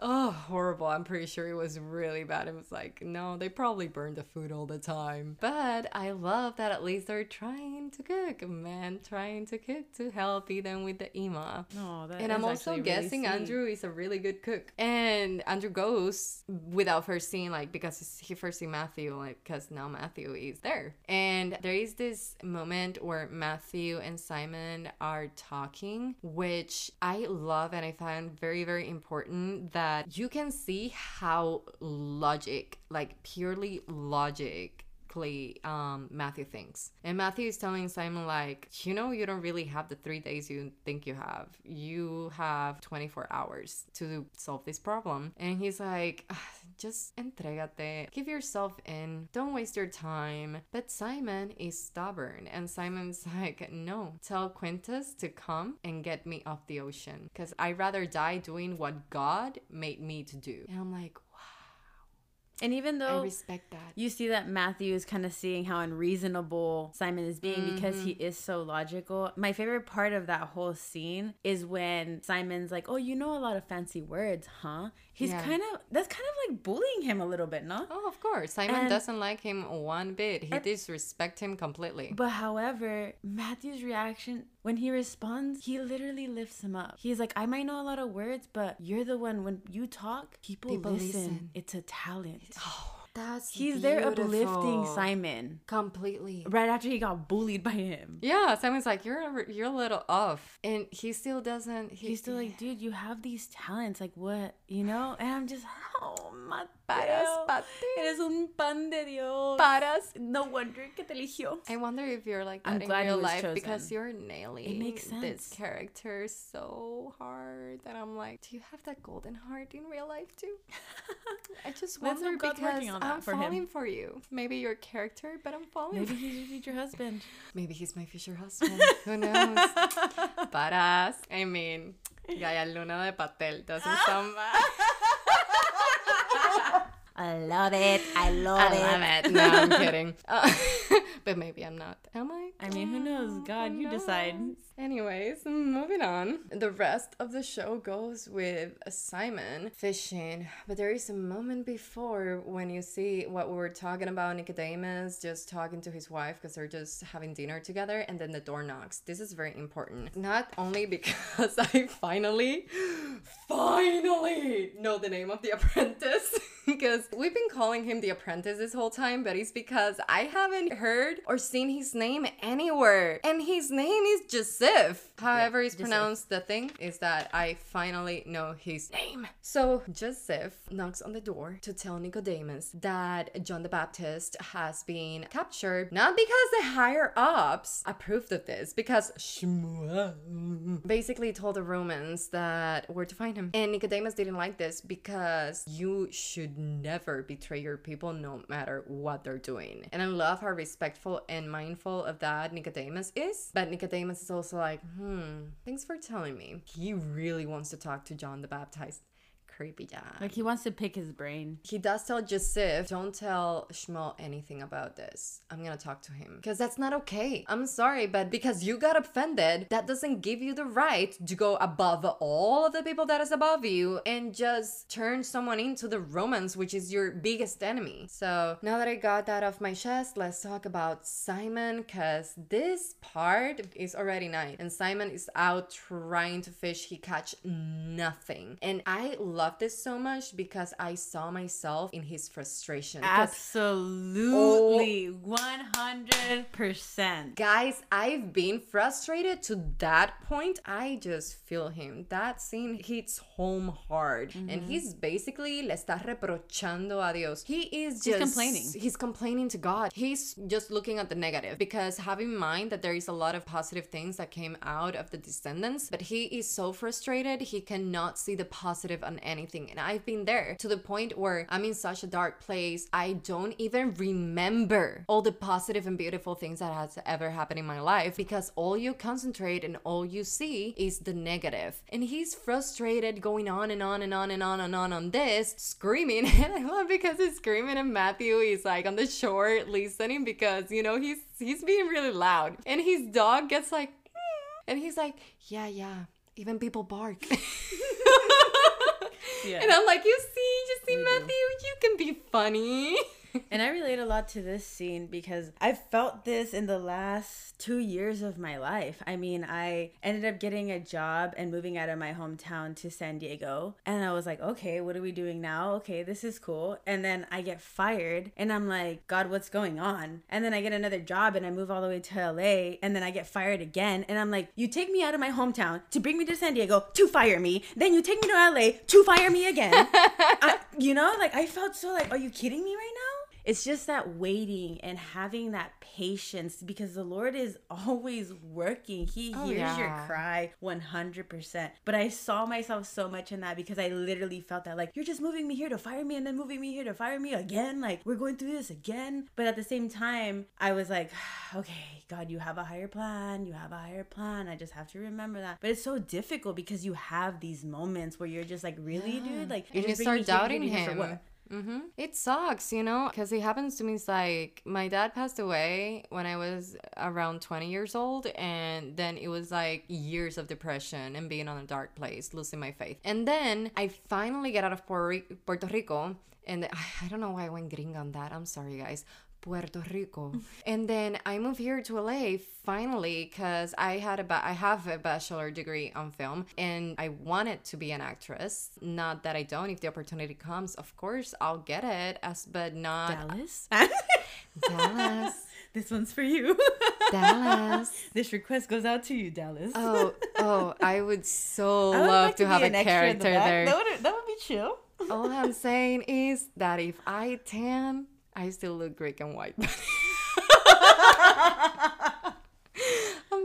oh, horrible! I'm pretty sure it was really bad. It was like, no, they probably burn the food all the time. But I love that at least they're trying to cook, man, trying to cook to help Eden with the Ima. Oh, that And I'm also actually really guessing. Andrew is a really good cook. And Andrew goes without first seeing, like, because he first see Matthew, like, because now Matthew is there. And there is this moment where Matthew and Simon are talking, which I love and I find very, very important that you can see how logic, like, purely logic, um Matthew thinks. And Matthew is telling Simon like, you know, you don't really have the 3 days you think you have. You have 24 hours to solve this problem. And he's like, "Ah, just entregate. Give yourself in. Don't waste your time. But Simon is stubborn and Simon's (laughs) like, "No, tell Quintus to come and get me off the ocean cuz I'd rather die doing what God made me to do." And I'm like, And even I though respect that. you see that Matthew is kind of seeing how unreasonable Simon is being because he Mm-hmm. is so logical. My favorite part of that whole scene is when Simon's like, "Oh, you know a lot of fancy words, huh?" He's Yeah. kind of that's kind of like bullying him a little bit, no? Oh, of course. Simon And- doesn't like him one bit. He disrespects him completely. But however, Matthew's reaction when he responds, he literally lifts him up. He's like, I might know a lot of words, but you're the one when you talk, people, People listen. listen. It's a talent. (gasps) Oh, that's He's there uplifting. Simon completely. right after he got bullied by him. Yeah, Simon's like you're a- you're a little off, and he still doesn't. He, He's still like, dude, you have these talents. Like, what? You know? And I'm just, (laughs) oh, Paras, Mateo. Pati. Eres un pan de Dios. Paras. No wonder que te eligió. I wonder if you're like that I'm in real life chosen. because you're nailing makes this character so hard that I'm like, do you have that golden heart in real life too? (laughs) I just wonder because on that I'm for him. falling for you. Maybe your character, but I'm falling. Maybe he's your future husband. (laughs) Maybe he's my future husband. Who knows? (laughs) Paras. I mean, Gaya Luna de Patel doesn't ah! sound bad. I love it. I love it. I love it. No, I'm (laughs) kidding. Uh, (laughs) but maybe I'm not. Am I? I mean, who knows? God, Who you decide. Anyways, moving on. The rest of the show goes with Simon fishing, but there is a moment before when you see what we were talking about Nicodemus just talking to his wife because they're just having dinner together, and then the door knocks. This is very important. Not only because (laughs) I finally, finally know the name of the (laughs) apprentice. because we've been calling him the apprentice this whole time, but it's because I haven't heard or seen his name anywhere. And his name is However, it's Joseph. pronounced the thing is that I finally know his name. So Joseph knocks on the door to tell Nicodemus that John the Baptist has been captured, not because the higher ups approved of this, because Shmuel basically told the Romans that where to find him. And Nicodemus didn't like this because you should never betray your people no matter what they're doing. And I love how respectful and mindful of that Nicodemus is. But Nicodemus is also like, hmm, thanks for telling me. He really wants to talk to John the Baptist. Creepy guy. Like he wants to pick his brain. He does tell Joseph, don't tell Shmuel anything about this. I'm gonna talk to him. Because that's not okay. I'm sorry, but because you got offended, that doesn't give you the right to go above all of the people that is above you and just turn someone into the Romans, which is your biggest enemy. So now that I got that off my chest, let's talk about Simon, because this part is already night. And Simon is out trying to fish. He catch nothing. And I love this so much because I saw myself in his frustration. Absolutely. 100%. Guys, I've been frustrated to that point. I just feel him. That scene hits home hard. And mm-hmm. he's basically le está reprochando a Dios. He is just complaining. He's complaining to God. He's just looking at the negative because have in mind that there is a lot of positive things that came out of the descendants, but he is so frustrated he cannot see the positive on anything. And I've been there to the point where I'm in such a dark place. I don't even remember all the positive and beautiful things that has ever happened in my life because all you concentrate and all you see is the negative. And he's frustrated going on and on and on and on and on on this, screaming. (laughs) And I love because he's screaming and Matthew is like on the shore listening because you know he's he's being really loud. And his dog gets like mm. and he's like, Yeah, yeah. Even people bark. (laughs) (laughs) Yeah. And I'm like, you see, you see, We do. Matthew, you can be funny. And I relate a lot to this scene because I felt this in the last two years of my life. I mean, I ended up getting a job and moving out of my hometown to San Diego. And I was like, okay, what are we doing now? Okay, this is cool. And then I get fired and I'm like, God, what's going on? And then I get another job and I move all the way to LA and then I get fired again. And I'm like, you take me out of my hometown to bring me to San Diego to fire me. Then you take me to LA to fire me again. (laughs) I, you know, like I felt so like, are you kidding me right now? It's just that waiting and having that patience because the Lord is (laughs) always working. He Oh, hears your cry 100%. But I saw myself so much in that because I literally felt that like, you're just moving me here to fire me and then moving me here to fire me again. Like, we're going through this again. But at the same time, I was like, (sighs) okay, God, you have a higher plan. You have a higher plan. I just have to remember that. But it's so difficult because you have these moments where you're just like, really, dude? Like, you just start me here to doubting him. What? hmm It sucks, you know, because it happens to me. It's like my dad passed away when I was around 20 years old, and then it was like years of depression and being on a dark place, losing my faith. And then I finally get out of Puerto Rico, and I don't know why I went gringo on that. I'm sorry, guys. Puerto Rico. and then I moved here to LA finally because I had a ba- I have a bachelor degree on film and I wanted to be an actress. Not that I don't. If the opportunity comes, of course I'll get it. As but not Dallas? (laughs) (laughs) Dallas. this one's for you. Dallas. (laughs) this request goes out to you, Dallas. Oh, oh, I would so I would love like to be have a in the character there. That would, that would be chill. All I'm saying is that if I tan, I still look Greek and white. (laughs)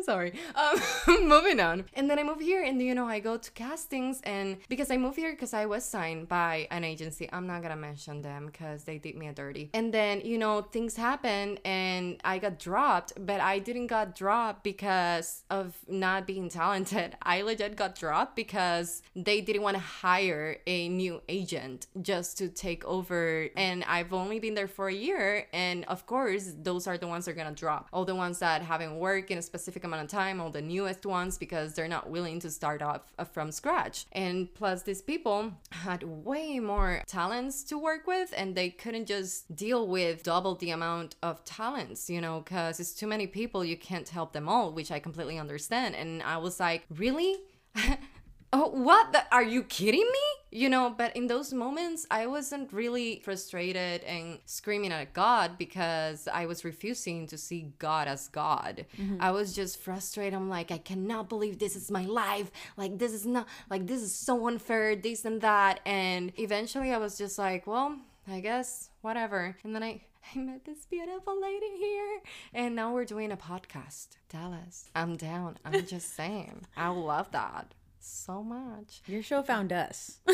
Sorry. Um, (laughs) moving on. And then I move here, and you know, I go to castings, and because I moved here because I was signed by an agency, I'm not gonna mention them because they did me a dirty. And then you know, things happen, and I got dropped, but I didn't got dropped because of not being talented. (laughs) I legit got dropped because they didn't want to hire a new agent just to take over. And I've only been there for a year, and of course, those are the ones that are gonna drop. All the ones that haven't worked in a specific amount of time, all the newest ones because they're not willing to start off uh, from scratch. And plus, these people had way more talents to work with, and they couldn't just deal with double the amount of talents, you know, because it's too many people, you can't help them all, which I completely understand. And I was like, really? (laughs) oh, what? The, are you kidding me? You know, but in those moments, I wasn't really frustrated and screaming at God because I was refusing to see God as God. Mm-hmm. I was just frustrated. I'm like, I cannot believe this is my life. Like, this is not, like, this is so unfair, this and that. And eventually I was just like, well, I guess, whatever. And then I, (laughs) I met this beautiful lady here. And now we're doing a podcast. Dallas, I'm down. I'm just (laughs) saying. I love that so much. Your show found us. (laughs)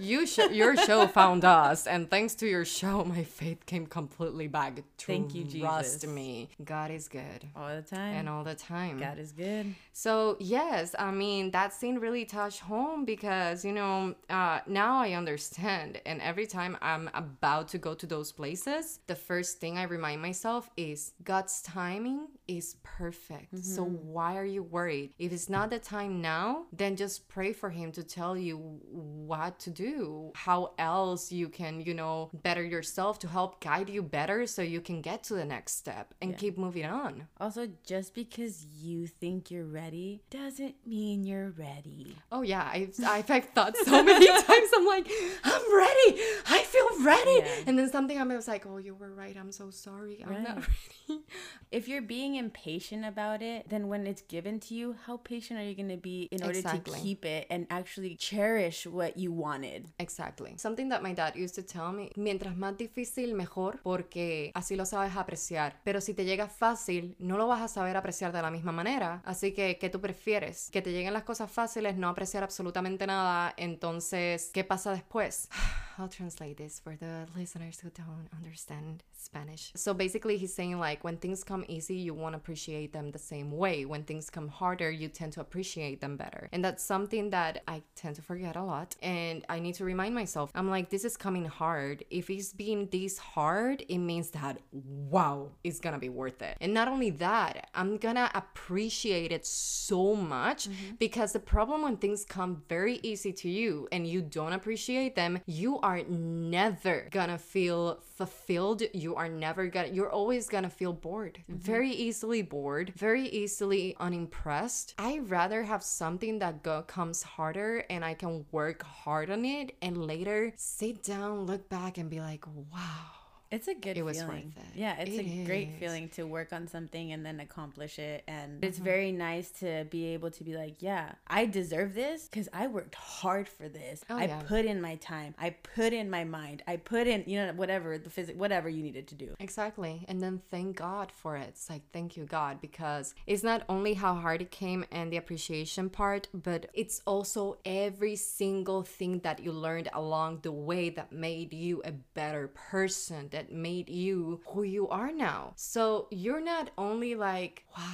You sh- your show found us, and thanks to your show, my faith came completely back. Thank you, Trust Jesus. me. God is good. all the time. And all the time. God is good. So yes, I mean that scene really touched home because you know uh, now I understand, and every time I'm about to go to those places, the first thing I remind myself is God's timing is perfect. So mm-hmm. why are you worried? If it's not the time now, then just pray for Him to tell you what to do, how else you can you know better yourself to help guide you better, so you can get to the next step and keep moving on. Also, just because you think you're ready doesn't mean you're ready. Oh yeah, I've I've like thought so many (laughs) times. I'm like, I'm ready. I feel ready. Yeah. And then something I was like, oh, you were right. I'm so sorry. I'm not (laughs) ready. If you're being impatient about it, then when it's given to you, how patient are you going to be in order Exactly. to keep it and actually cherish what you wanted? Exactly. Something that my dad used to tell me, mientras más difícil mejor, porque así lo sabes apreciar. Pero si te llega fácil, no lo vas a saber apreciar de la misma manera. Así que, ¿qué tú prefieres? Que te lleguen las cosas fáciles, no apreciar absolutamente nada. Entonces, ¿qué pasa después? (sighs) I'll translate this for the listeners who don't understand Spanish. So basically, he's saying like when things come easy, you won't appreciate them the same way. When things come harder, you tend to appreciate them better. And that's something that I tend to forget a lot. And I need to remind myself, I'm like, this is coming hard. If it's being this hard, it means that wow, it's gonna be worth it. And not only that, I'm gonna appreciate it so much mm-hmm. because the problem when things come very easy to you and you don't appreciate them, you are never gonna feel fulfilled. You are never gonna, you're always gonna feel bored. Mm-hmm. Very easily bored, very easily unimpressed. I rather have something that go, comes harder and I can work hard on it and later sit down, look back and be like, wow. It's a good It was feeling. worth it. Yeah, it's It a great feeling to work on something and then accomplish it. And Mm-hmm. it's very nice to be able to be like, yeah, I deserve this because I worked hard for this. Oh, I yeah. put in my time. I put in my mind. I put in, you know, whatever the physic, whatever you needed to do. Exactly. And then thank God for it. It's like, thank you, God, because it's not only how hard it came and the appreciation part, but it's also every single thing that you learned along the way that made you a better person, that made you who you are now. So you're not only like, wow.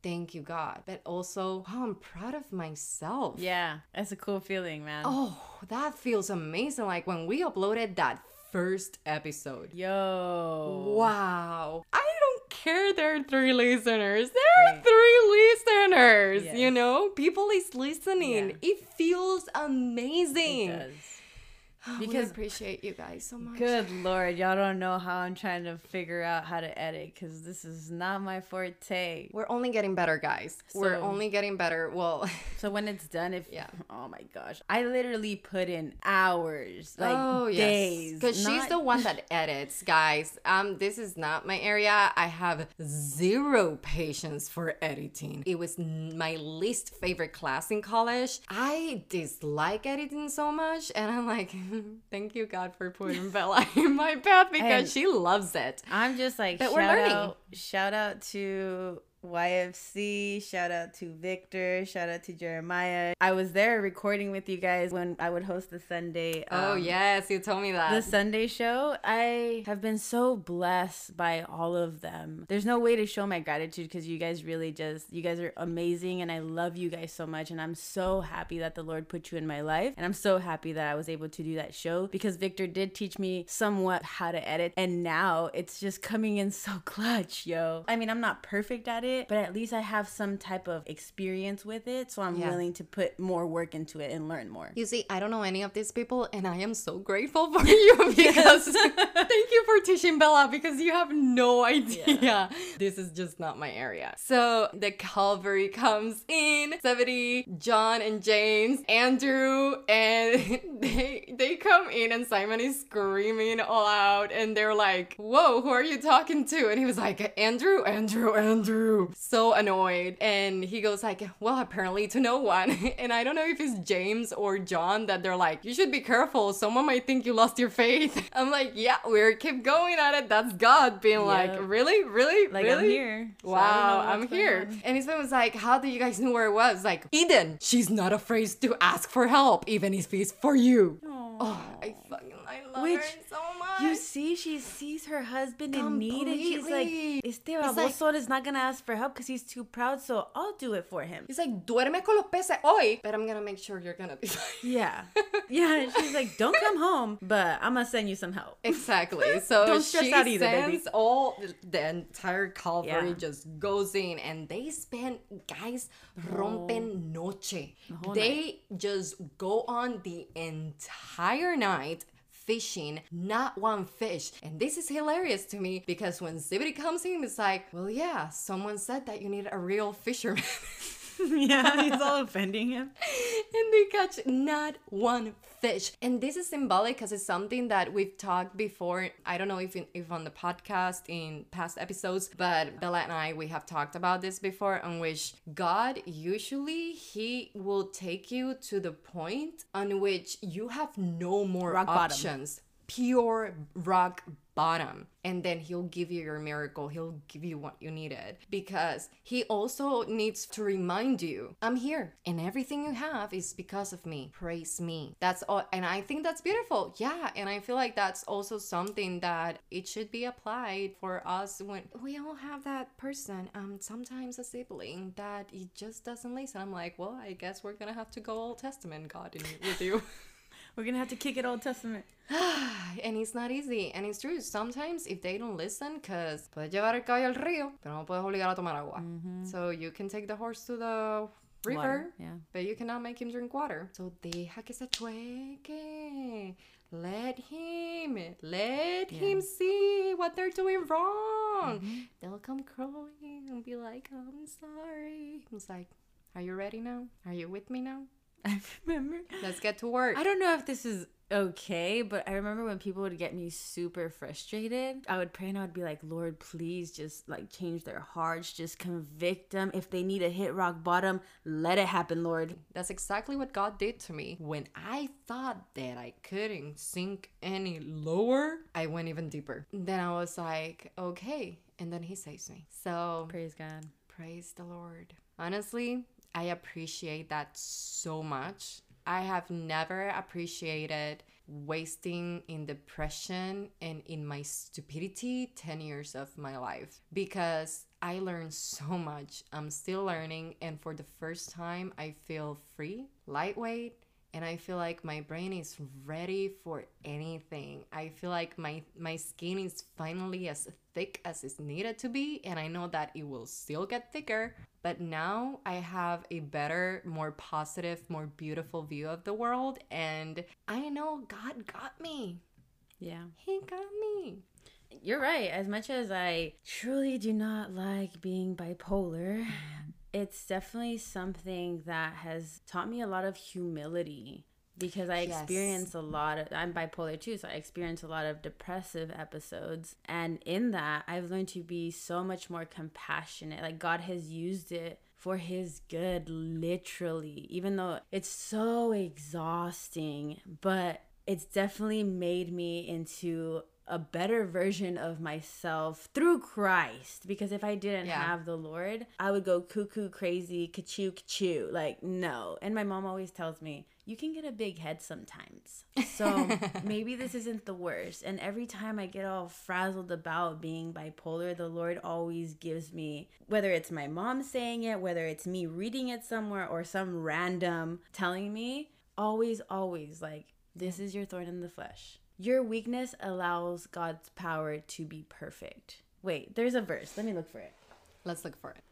Thank you, God, but also, wow, I'm proud of myself. Yeah, that's a cool feeling, man. Oh, that feels amazing. Like when we uploaded that first episode. Yo. Wow. I don't care there are three listeners. There are three listeners. Yes. You know, people is listening. Yeah. It feels amazing. It Oh, we Because- appreciate you guys so much. Good lord, y'all don't know how I'm trying to figure out how to edit because this is not my forte. We're only getting better, guys. We're only getting better. Well, (laughs) So when it's done, if Yeah. oh my gosh, I literally put in hours, like oh days, because she's not- the one that edits, guys. Um, this is not my area. I have zero patience for editing. It was my least favorite class in college. I dislike editing so much, and I'm like, (laughs) (laughs) thank you God for putting (laughs) Bella in my path because And- she loves it. I'm just like But shout we're learning. out, shout out to YFC, shout out to Victor, shout out to Jeremiah. I was there recording with you guys when I would host the Sunday. oh um, yes, you told me that. the Sunday show, I have been so blessed by all of them. There's no way to show my gratitude because you guys really just, you guys are amazing and I love you guys so much. And I'm so happy that the Lord put you in my life. And I'm so happy that I was able to do that show because Victor did teach me somewhat how to edit. And now it's just coming in so (laughs) clutch, yo. I mean, I'm not perfect at it, but at least I have some type of experience with it. So I'm Yeah. willing to put more work into it and learn more. You see, I don't know any of these people, and I am so grateful for (laughs) you (laughs) because (laughs) thank you for teaching Bella, because you have no idea. Yeah. This is just not my area. So the cavalry comes in. Zebedee, John, and James, Andrew, and they they come in, and Simon is screaming all out, and they're like, "Whoa, who are you talking to?" And he was like, "Andrew, Andrew, Andrew." So annoyed, and he goes like, "Well, apparently to no one." (laughs) and I don't know if it's James or John that they're like, "You should be careful. Someone might think you lost your faith." (laughs) I'm like, "Yeah, we're keep going at it. That's God being like, really, really, Like really." I'm here. so Wow, I'm here. on. And his friend was like, How do you guys know where it was? Like, Eden, she's not afraid to ask for help, even if it's for you. Oh, I fucking I love Which her so much. You see, she sees her husband in need, and she's like, "Este like- baboso is not gonna ask for help because he's too proud, so I'll do it for him." He's like, duerme con los peces hoy, but I'm gonna make sure you're gonna be fine. (laughs) Yeah, yeah. And she's like, "Don't come home, but I'm gonna send you some help." (laughs) Exactly. So Don't stress she out either, baby. sends all the entire cavalry Yeah. just goes in and they spend guys rompen noche. whole They just go on the entire night fishing not one fish. And this is hilarious to me because when Zebedee comes in it's like well yeah someone said that you need a real fisherman (laughs) (laughs) yeah, (laughs) he's all offending him. and they catch not one fish. And this is symbolic because it's something that we've talked before. I don't know if in, if on the podcast in past episodes, but Bella and I we have talked about this before, on which God usually He will take you to the point on which you have no more Rock bottom. Pure rock bottom and then he'll give you your miracle. He'll give you what you needed because he also needs to remind you i'm here and everything you have is because of me. Praise me. That's all and i think that's beautiful. Yeah and i feel like that's also something that it should be applied for us when we all have that person um sometimes a sibling that it just doesn't listen. I'm like well i guess we're gonna have to go old testament god in, with you (laughs) We're gonna have to kick it Old Testament. (sighs) and it's not easy. And it's true. Sometimes if they don't listen, because puedes llevar el caballo al río, pero no puedes obligar a tomar agua. Mm-hmm. So you can take the horse to the river, Water, yeah. but you cannot make him drink water. So deja que se chueque. Let him, let him see what they're doing wrong. Mm-hmm. They'll come crawling and be like, I'm sorry. It's like, are you ready now? Are you with me now? (laughs) I remember. Let's get to work. I don't know if this is okay, but I remember when people would get me super frustrated, I would pray and I would be like, Lord, please just like change their hearts, just convict them. If they need to hit rock bottom, let it happen, Lord. That's exactly what God did to me. When I thought that I couldn't sink any lower, I went even deeper. Then I was like, okay. And then He saves me. So Praise God. praise the Lord. Honestly, I appreciate that so much. I have never appreciated wasting in depression and in my stupidity 10 years of my life because I learned so much. I'm still learning, and for the first time, I feel free, lightweight, and I feel like my brain is ready for anything. I feel like my my skin is finally as thick as it's needed to be, and I know that it will still get thicker. But now I have a better, more positive, more beautiful view of the world, and I know God got me. Yeah. He got me. You're right. As much as I truly do not like being bipolar, it's definitely something that has taught me a lot of humility because I Yes. experience a lot of I'm bipolar too, so I experience a lot of depressive episodes and in that I've learned to be so much more compassionate. Like God has used it for his good literally, even though it's so exhausting, but it's definitely made me into a better version of myself through Christ. Because if I didn't Yeah. have the Lord, I would go cuckoo crazy, ka-choo, ka-choo. Like, no. And my mom always tells me, you can get a big head sometimes. So (laughs) maybe this isn't the worst. And every time I get all frazzled about being bipolar, the Lord always gives me, whether it's my mom saying it, whether it's me reading it somewhere, or some random telling me, always, always like, this is your thorn in the flesh. Your weakness allows God's power to be perfect. Wait, there's a verse. Let me look for it. Let's look for it.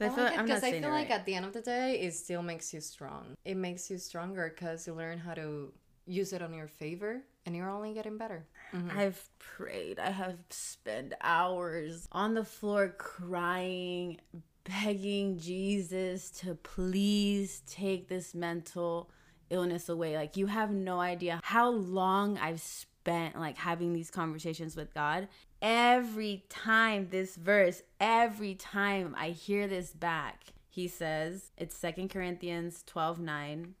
I feel like I'm not I feel it like at the end of the day, it still makes you strong. It makes you stronger because you learn how to use it on your favor and you're only getting better. Mm-hmm. I've prayed. I have spent hours on the floor crying, begging Jesus to please take this mental illness away. Like you have no idea how long I've spent like having these conversations with God. Every time this verse, every time I hear this back, he says, it's Second Corinthians 12 9.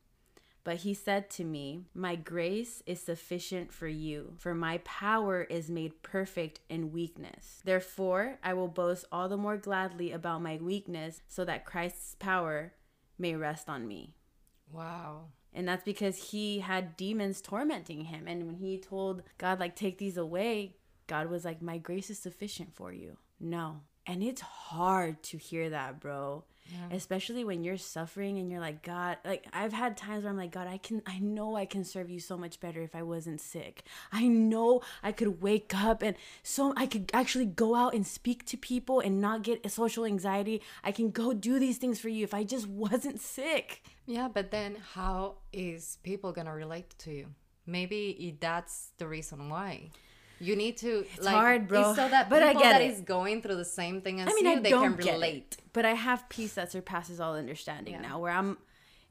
But he said to me, My grace is sufficient for you, for my power is made perfect in weakness. Therefore, I will boast all the more gladly about my weakness, so that Christ's power may rest on me. Wow. And that's because he had demons tormenting him. And when he told God, like, take these away, God was like, My grace is sufficient for you. No. And it's hard to hear that, bro. Especially when you're suffering and you're like, God, like I've had times where I'm like, God, I can, I know I can serve you so much better if I wasn't sick. I know I could wake up and so I could actually go out and speak to people and not get social anxiety. I can go do these things for you if I just wasn't sick. Yeah, but then how is people gonna relate to you? Maybe that's the reason why. You need to it's hard, bro. So that But I people get that it. is going through the same thing as I mean, you, I they don't can relate. it, but I have peace that surpasses all understanding Yeah. now. Where I'm,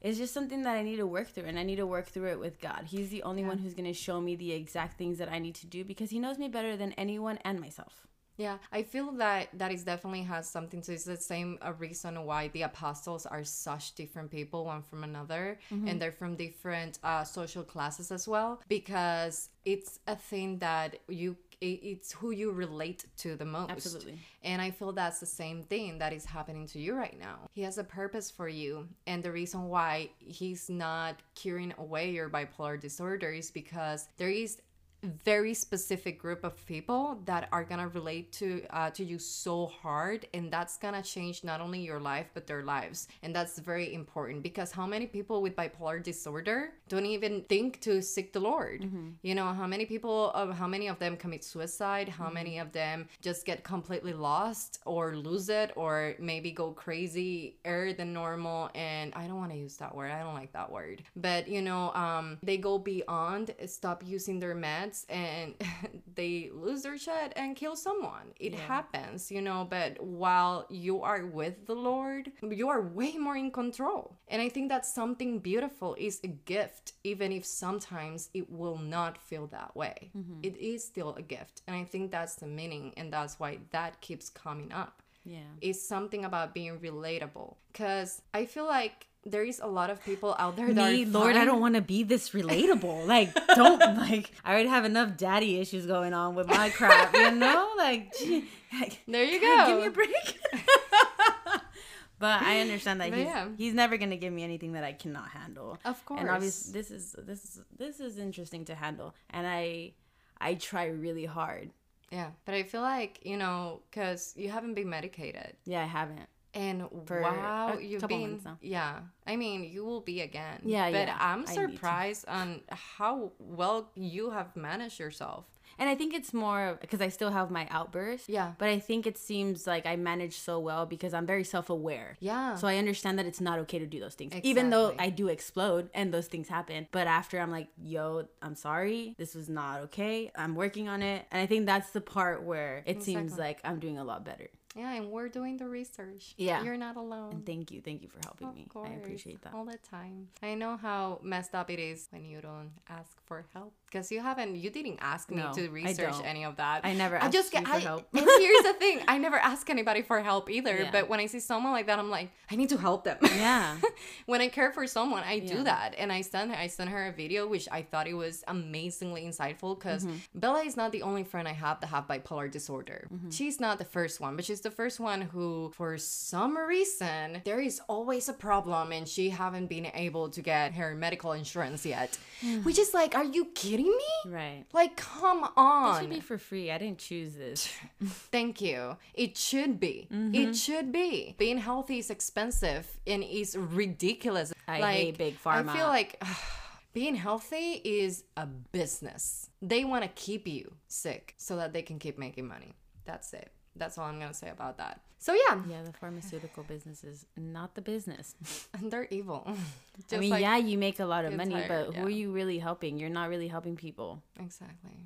it's just something that I need to work through, and I need to work through it with God. He's the only one who's going to show me the exact things that I need to do because He knows me better than anyone and myself. Yeah, I feel that that is definitely has something to. It's the same a reason why the apostles are such different people, one from another, Mm-hmm. and they're from different uh, social classes as well, because it's a thing that you it's who you relate to the most. Absolutely. And I feel that's the same thing that is happening to you right now. He has a purpose for you. And the reason why he's not curing away your bipolar disorder is because there is very specific group of people that are gonna relate to uh, to you so hard and that's gonna change not only your life but their lives. And that's very important because how many people with bipolar disorder don't even think to seek the lord? You know how many people of how many of them commit suicide? How many of them just get completely lost or lose it or maybe go crazy earlier than normal? And i don't want to use that word. I don't like that word. But you know um they go beyond stop using their meds and (laughs) they lose their shit and kill someone. It happens you know but while you are with the lord you are way more in control. And i think that something beautiful is a gift even if sometimes it will not feel that way. Mm-hmm. It is still a gift and i think that's the meaning and that's why that keeps coming up. Yeah. It's something about being relatable because i feel like there is a lot of people out there that Me, are Lord, I don't want to be this relatable. Like, (laughs) don't like. I already have enough daddy issues going on with my crap, you know. Like, (laughs) gee, like, there you go give me a break. (laughs) but I understand that But he's yeah. he's never gonna give me anything that I cannot handle. Of course. And obviously, this is this is this is interesting to handle, and I I try really hard. yeah but i feel like you know because you haven't been medicated Yeah, I haven't. And For wow you've been yeah i mean you will be again Yeah, but yeah, i'm I need to. surprised on how well you have managed yourself And I think it's more because I still have my outbursts. Yeah. But I think it seems like I manage so well because I'm very self aware. Yeah. So I understand that it's not okay to do those things. Even though I do explode and those things happen. But after I'm like, yo, I'm sorry. This was not okay. I'm working on it. And I think that's the part where it seems like I'm doing a lot better. Yeah and we're doing the research Yeah. you're not alone And thank you. Thank you for helping Of me. course, I appreciate that. all the time. I know how messed up it is when you don't ask for help because you haven't, you didn't ask me No, to research any of that. I never I asked just get for I- help. and (laughs) here's the thing: I never ask anybody for help either. Yeah. But when I see someone like that, I'm like, I need to help them. Yeah. (laughs) when I care for someone, I do that, and I sent her. I sent her a video, which I thought it was amazingly insightful because Mm-hmm. Bella is not the only friend I have that have bipolar disorder. Mm-hmm. She's not the first one, but she's the first one who, for some reason, there is always a problem, and she haven't been able to get her medical insurance yet. (sighs) Which is like, are you kidding me? right. Like, come It on. should be for free. I didn't choose this. (laughs) Thank you. It should be. Mm-hmm. It should be. Being healthy is expensive and is ridiculous. I hate big pharma. I feel like (sighs) being healthy is a business. They want to keep you sick so that they can keep making money. That's it. That's all I'm gonna say about that. So yeah, Yeah, the pharmaceutical business is not the business. and (laughs) (laughs) they're evil. (laughs) I mean, like- yeah, you make a lot of money, but yeah. who are you really helping? You're not really helping people. Exactly.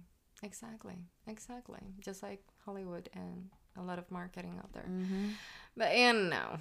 Exactly. Exactly. Just like Hollywood and a lot of marketing out there. Mm-hmm. But and know,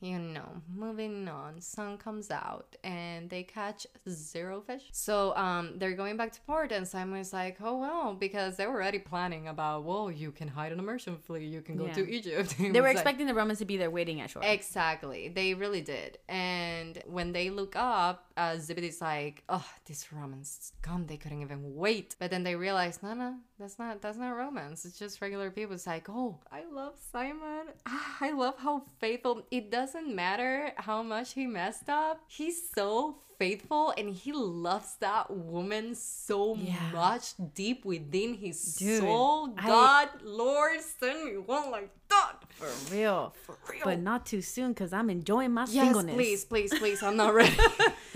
you know, moving on, sun comes out and they catch zero fish. So um they're going back to port and Simon is like, oh well, because they were already planning about, well, you can hide on a merchant fleet, you can go Yeah. to Egypt. (laughs) They were was like- expecting the Romans to be there waiting at shore. Exactly. They really did. And when they look up, uh, Zebedee's like, oh, these Romans scum, they couldn't even wait. But then they realize, no, no, that's not that's not Romans. It's just regular people. It's like, oh, I love Simon. Ah, I love how faithful. It doesn't matter how much he messed up. He's so faithful and he loves that woman so Yeah. much deep within his Dude, soul. I- God, Lord, send me one like that. For real. For real. But not too soon because I'm enjoying my Yes, singleness. please, please, please. I'm not (laughs) ready.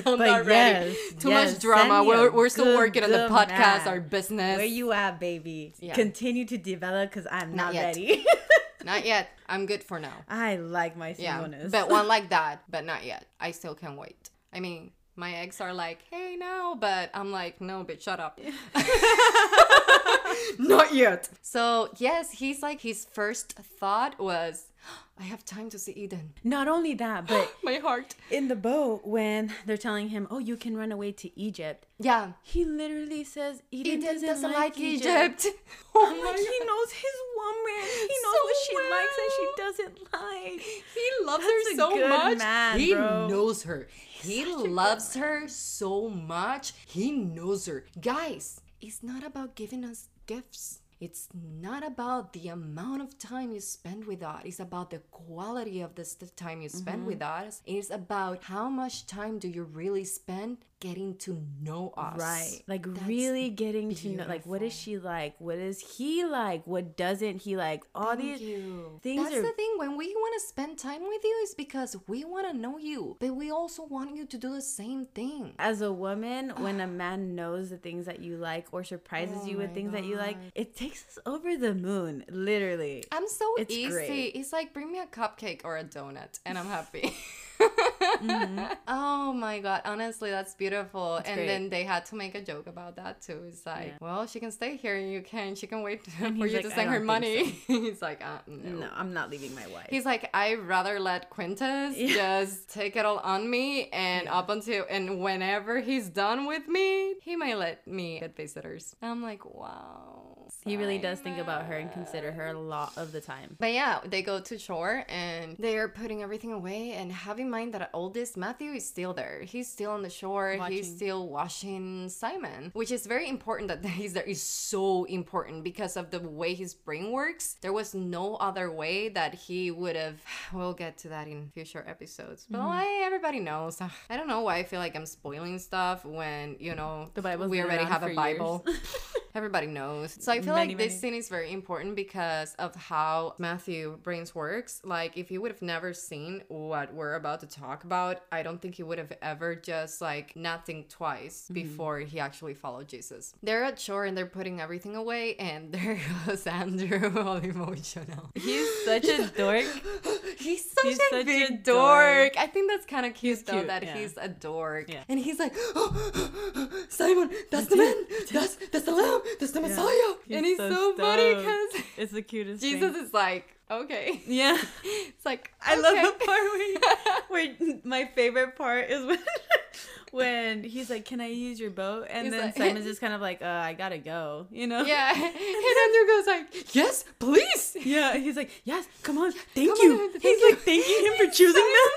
I'm But not ready. yes, Too yes, much drama. We're, we're still good, working on the podcast, man. our business. Where you at, baby? Yeah. Continue to develop because I'm Not not, ready. (laughs) Not yet. I'm good for now. I like my Yeah, but one (laughs) like that, but not yet. I still can't wait. I mean, my eggs are like, hey, now, but I'm like, no, bitch, shut up. (laughs) (laughs) not yet. So, yes, he's like, his first thought was, I have time to see Eden. Not only that, (gasps) but My heart. in the boat when they're telling him, "Oh, you can run away to Egypt," Yeah. he literally says, "Eden, Eden doesn't, like, Egypt." (laughs) Oh I'm (laughs) my like, he knows his woman. He knows So what she likes and she doesn't like. He loves That's her a so good much. man, he bro. knows her. He loves her so much. He knows her. Guys, it's not about giving us gifts. It's not about the amount of time you spend with us. It's about the quality of the time you spend Mm-hmm. with us. It's about how much time do you really spend getting to know us. Right. Like That's really getting to know like what is she like? What is he like? What doesn't he like? All Thank these you. things That's are the thing. When we want to spend time with you, is because we want to know you, but we also want you to do the same thing. as a woman, when a (gasps) man knows the things that you like or surprises Oh you with things that you like, it takes us over the moon, literally. I'm so It's easy. great. It's like bring me a cupcake or a donut, and I'm happy. (laughs) Mm-hmm. (laughs) Oh my god! Honestly, that's beautiful. and great. then they had to make a joke about that too. It's like, Yeah. well, she can stay here, and you can. She can wait (laughs) for you like, to send her money. think (laughs) He's like, uh, no. No, I'm not leaving my wife. He's like, I'd rather let Quintus Yeah. just take it all on me, and up until and whenever he's done with me, he may let me get visitors. I'm like, wow. He really does think about her and consider her a lot of the time. But yeah, they go to shore and they are putting everything away. And have in mind that oldest Matthew is still there. He's still on the shore. He's still watching Simon, which is very important that (laughs) he's there. Is so important because of the way his brain works. There was no other way that he would have. (sighs) We'll get to that in future episodes. But mm-hmm. I, everybody knows. (sighs) I don't know why I feel like I'm spoiling stuff when you know The Bible's we already have a Bible. (laughs) Everybody knows. So I feel Many, like this many. scene is very important because of how Matthew brains works. Like if he would have never seen what we're about to talk about, I don't think he would have ever just like not think twice Mm-hmm. before he actually followed Jesus. They're at shore and they're putting everything away, and (laughs) there goes Andrew, (laughs) all emotional. He's such a dork. (laughs) He's such He's a such a big dork. dork. I think that's kind of cute He's though cute, that yeah. he's a dork. Yeah. And he's like, (gasps) oh, (gasps) Simon, that's the man. That's that's the lamb. (laughs) That's the Yeah. Messiah. and he's so, funny because it's the cutest. (laughs) Jesus thing. is like, okay. Yeah. (laughs) It's like I love the part where, where my favorite part is when when he's like, "Can I use your boat?" And He's then like- Simon's just kind of like, "Uh, I gotta go," you know? yeah. And Andrew goes like, yes, please. Yeah. He's like, "Yes, come on, thank Come you." on, thank he's you. like thanking him for choosing them.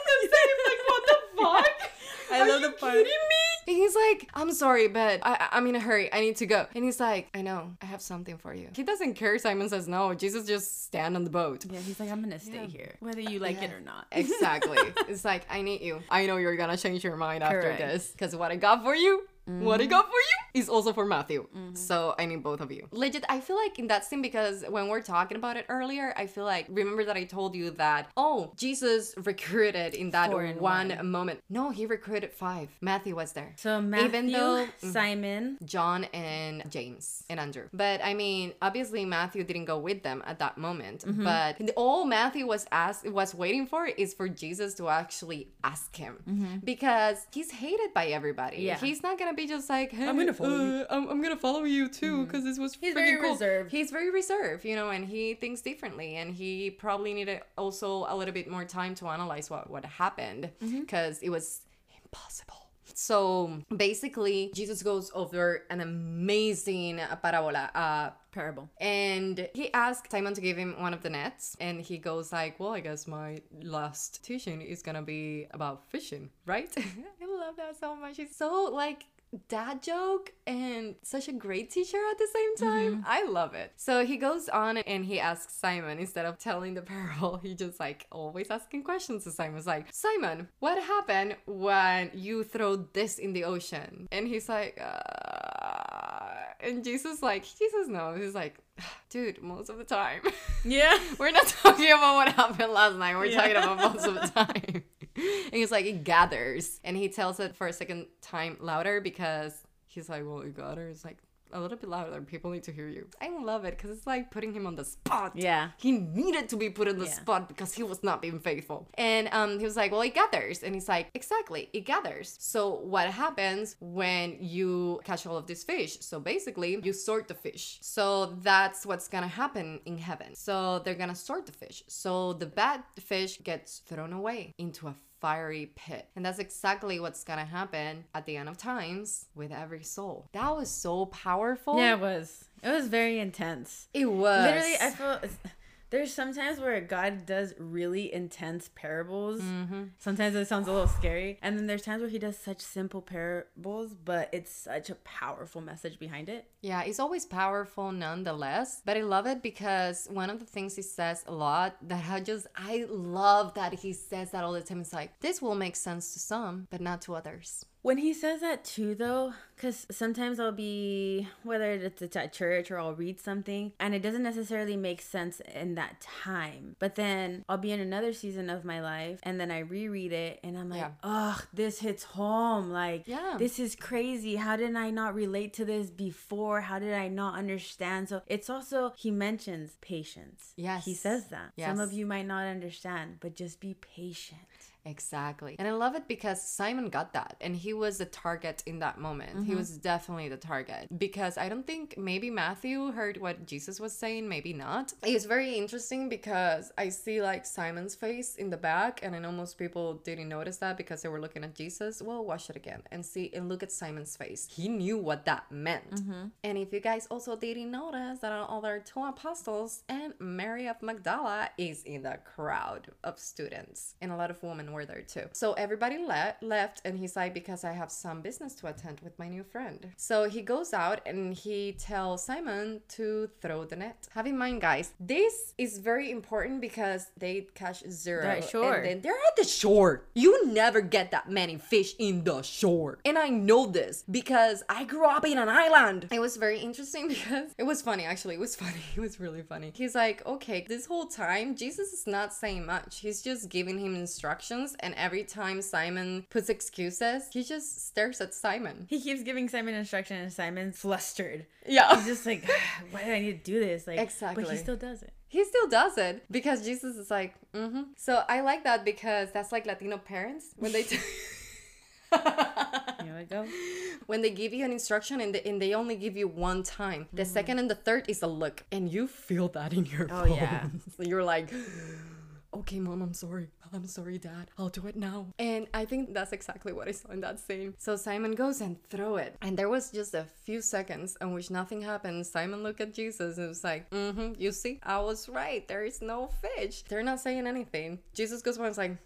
like, what the fuck? I Are love you the part. kidding me? And he's like, I'm sorry, but I, I- I'm in a hurry. I need to go. And he's like, I know, I have something for you. He doesn't care. Simon says no. Jesus just stand on the boat. Yeah, he's like, "I'm gonna stay Yeah. here, whether you like it or not." Exactly. (laughs) it's like, I need you. I know you're gonna change your mind after this. Because what I got for you What I got for you is also for Matthew. So I need both of you. Legit, I feel like in that scene, because when we're talking about it earlier, I feel like, remember that I told you that, oh, Jesus (laughs) recruited in that Four one, one. moment. No, he recruited five. Matthew was there. So Matthew, Even though- Simon, John and James and Andrew. But I mean, obviously Matthew didn't go with them at that moment. Mm-hmm. But the- all Matthew was asked was waiting for is for Jesus to actually ask him because he's hated by everybody. Mm-hmm. Yeah. He's not be just like, hey, I'm gonna follow you." uh, I'm, I'm gonna follow you too because this was He's very cool. reserved. He's very reserved, you know, and he thinks differently, and he probably needed also a little bit more time to analyze what what happened Mm-hmm. because it was impossible. So basically, Jesus goes over an amazing parabola. Uh, parable. and he asks Simon to give him one of the nets, and he goes like, "Well, I guess my last teaching is gonna be about fishing, right?" (laughs) I love that so much. It's so like dad joke and such a great teacher at the same time. I love it. So he goes on and he asks Simon instead of telling the (laughs) parable, he just like always asking questions to Simon. It's like, Simon, what happened when you throw this in the ocean? And he's like, uh, and Jesus like, Jesus knows. He's like, (sighs) dude, most of the time. (laughs) Yeah. We're not (laughs) talking about what happened last night. We're Yeah. talking about most of the time. (laughs) and he's like, it gathers. And he tells it for a second time louder because he's like, well, it gathers like a little bit louder. People need to hear you. I love it because it's like putting him on the spot. Yeah. He needed to be put on the Yeah. spot because he was not being faithful. And um, he was like, well, it gathers. And he's like, exactly, it gathers. So what happens when you catch all of these fish? So basically, you sort the fish. So that's what's gonna happen in heaven. So they're gonna sort the fish. So the bad fish gets thrown away into a fiery pit. And that's exactly what's gonna happen at the end of times with every soul. That was so powerful. Yeah, it was. It was very intense. It was. Literally, I feel there's sometimes where God does really intense parables. Mm-hmm. Sometimes it sounds a little scary, and then there's times where He does such simple parables, but it's such a powerful message behind it. Yeah, it's always powerful nonetheless. But I love it because one of the things he says a lot that I just I love that he says that all the time. It's like this will make sense to some, but not to others. When he says that too, though, because sometimes I'll be, whether it's it's at church or I'll read something, and it doesn't necessarily make sense in that time. But then I'll be in another season of my life, and then I reread it, and I'm like, Yeah. ugh, this hits home. Like, Yeah. this is crazy. How did I not relate to this before? How did I not understand? So it's also, he mentions patience. Yes. He says that. Some of you might not understand, but just be patient. Exactly. And I love it because Simon got that and he was the target in that moment. He mm-hmm. was definitely the target because I don't think maybe Matthew heard what Jesus was saying, maybe not. It's very interesting because I see like Simon's face in the back and I know most people didn't notice that because they were looking at Jesus. Well, watch it again and see and look at Simon's face. He knew what that meant. Mm-hmm. And if you guys also didn't notice that our other two apostles and Mary of Magdala is in the crowd of students and a lot of women were there too. So everybody le- left and he's like because I have some business to attend with my new friend. So he goes out and he tells Simon to throw the net. Have in mind guys, this is very important because they catch 0 They're at shore. and then they're at the shore. You never get that many fish in the shore. And I know this because I grew up in an island. It was very interesting (laughs) because it was funny actually. It was funny. (laughs) It was really funny. He's like, okay, this whole time, Jesus is not saying much. He's just giving him instructions. And every time Simon puts excuses, he just stares at Simon. He keeps giving Simon instruction, and Simon's flustered. Yeah. He's just like, (sighs) why do I need to do this? Like, exactly. But he still does it. He still does it because Jesus is like, mm-hmm. So I like that because that's like Latino parents when they. (laughs) T- (laughs) Here we go. when they give you an instruction and they, and they only give you one time the second and the third is a look and you feel that in your Oh, yeah. bones. (laughs) so you're like (gasps) okay mom i'm sorry i'm sorry dad. I'll do it now. And i think that's exactly what i saw in that scene. So simon goes and throw it. And there was just a few seconds in which nothing happened. Simon looked at jesus and was like mm-hmm you see i was right. There is no fish. They're not saying anything. Jesus goes by and is like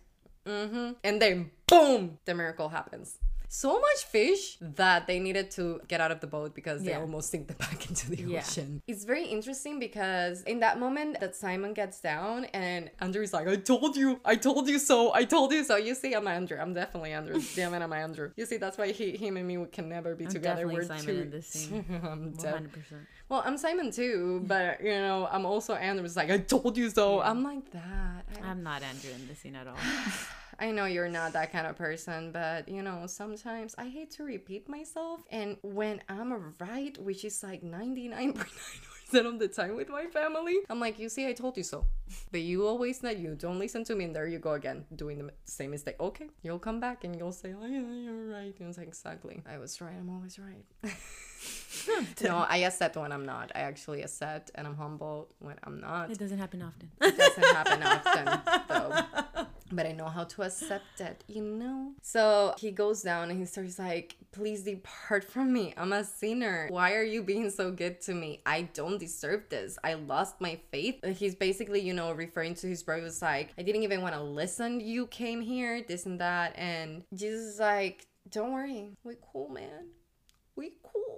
mm-hmm. And then boom the miracle happens so much fish that they needed to get out of the boat because they Yeah. almost sink them (laughs) back into the Yeah. ocean. It's very interesting because in that moment that Simon gets down and Andrew's like, I told you, I told you so, I told you so. You see, I'm Andrew. I'm definitely Andrew. (laughs) Damn it, I'm Andrew. You see, that's why he, him and me we can never be I'm together. We're Simon two. in this (laughs) scene. I'm One def- hundred percent. well, I'm Simon too, but you know, I'm also Andrew. It's like, I told you so. I'm like that. I, I'm not Andrew in this scene at all. (sighs) I know you're not that kind of person, but you know, sometimes I hate to repeat myself. And when I'm right, which is like 99.9% of the time with my family, I'm like, you see, I told you so. (laughs) But you always know you don't listen to me, and there you go again, doing the same mistake. Okay, you'll come back and you'll say, oh, yeah, you're right. And it's like, exactly. I was right. I'm always right. (laughs) no, I accept when I'm not. I actually accept and I'm humble when I'm not. It doesn't happen often. It doesn't happen often, though. (laughs) But I know how to accept it, you know? So he goes down and he starts like, Please depart from me. I'm a sinner. Why are you being so good to me? I don't deserve this. I lost my faith. Uh, he's basically, you know, referring to his brothers like, I didn't even want to listen. You came here, this and that. And Jesus is like, Don't worry. We cool, man. We cool.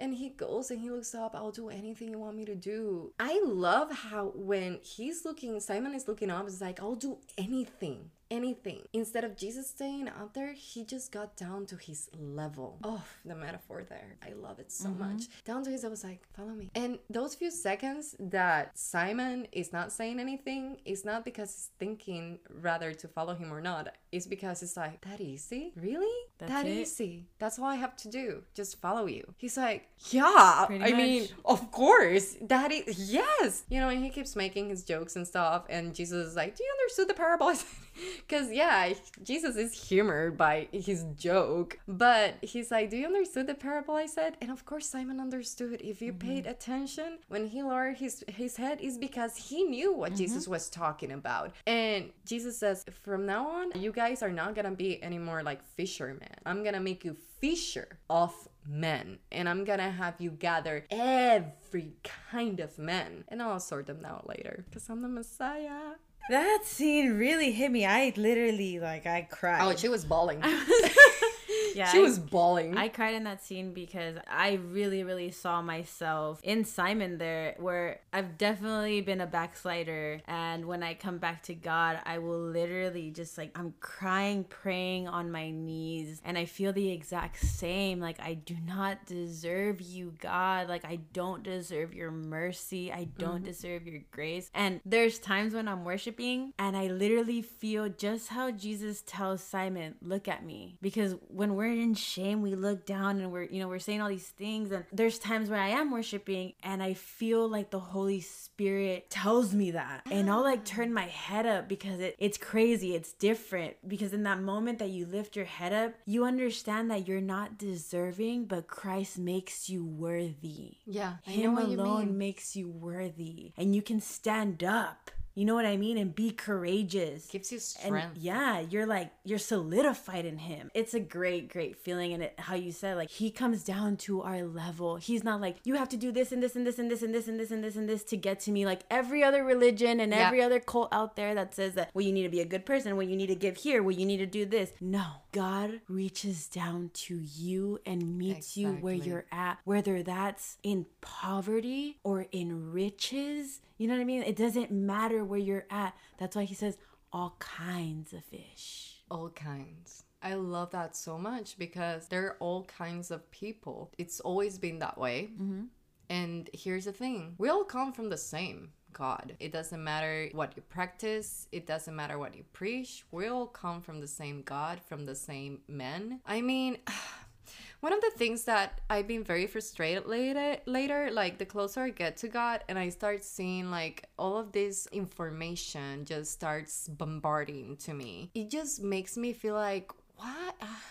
And he goes and he looks up, I'll do anything you want me to do. I love how when he's looking, Simon is looking up, it's like, I'll do anything, anything. Instead of Jesus staying out there, he just got down to his level. Oh, the metaphor there. I love it so mm-hmm. much. Down to his, I was like, follow me. And those few seconds that Simon is not saying anything, it's not because he's thinking rather to follow him or not. It's because it's like, that easy? Really? That's that it? easy. That's all I have to do. Just follow you. He's like, yeah. Pretty I mean, of course. That is yes. You know, and he keeps making his jokes and stuff. And Jesus is like, do you understand the parable? (laughs) (laughs) Because yeah, Jesus is humored by his joke. But he's like, do you understand the parable I said? And of course, Simon understood. If you paid mm-hmm. attention when he lowered his his head, is because he knew what mm-hmm. Jesus was talking about. And Jesus says, from now on, you guys are not gonna be anymore like fishermen. I'm gonna make you fisher of men and i'm gonna have you gather every kind of men and i'll sort them out later because i'm the messiah That scene really hit me. I literally like I cried. oh she was bawling (laughs) (laughs) yeah, she I- was bawling I cried in that scene because I really, really saw myself in Simon there, where I've definitely been a backslider. And when I come back to God, I will literally just like, I'm crying, praying on my knees. And I feel the exact same. Like, I do not deserve you, God. Like, I don't deserve your mercy. I don't mm-hmm. deserve your grace. And there's times when I'm worshiping and I literally feel just how Jesus tells Simon, look at me. Because when we're in shame, we look down and we're, you know, we're saying all these things. And there's times where I am worshiping and I feel like the Holy Spirit tells me that. And I'll like ah. turn my head up because it, it's crazy. It's different. Because in that moment that you lift your head up, you understand that you're not deserving, but Christ makes you worthy. yeah i know Him what you alone mean makes you worthy. And you can stand up. You know what I mean? And be courageous. gives you And strength yeah, you're like you're solidified in him. It's a great, great feeling. And it, how you said like he comes down to our level. He's not like you have to do this and this and this and this and this and this and this and this to get to me. Like every other religion and Yeah. every other cult out there that says that well you need to be a good person, well you need to give here, well you need to do this. No, God reaches down to you and meets you where you're at, whether that's in poverty or in riches. You know what I mean? It doesn't matter where you're at. That's why he says all kinds of fish. all kinds I love that so much because there are all kinds of people. It's always been that way. Mm-hmm. And here's the thing we all come from the same God. It doesn't matter what you practice, it doesn't matter what you preach. We all come from the same God, from the same men. I mean, (sighs) one of the things that I've been very frustrated later, later, like the closer I get to God and I start seeing like all of this information just starts bombarding to me, it just makes me feel like, what? Ah,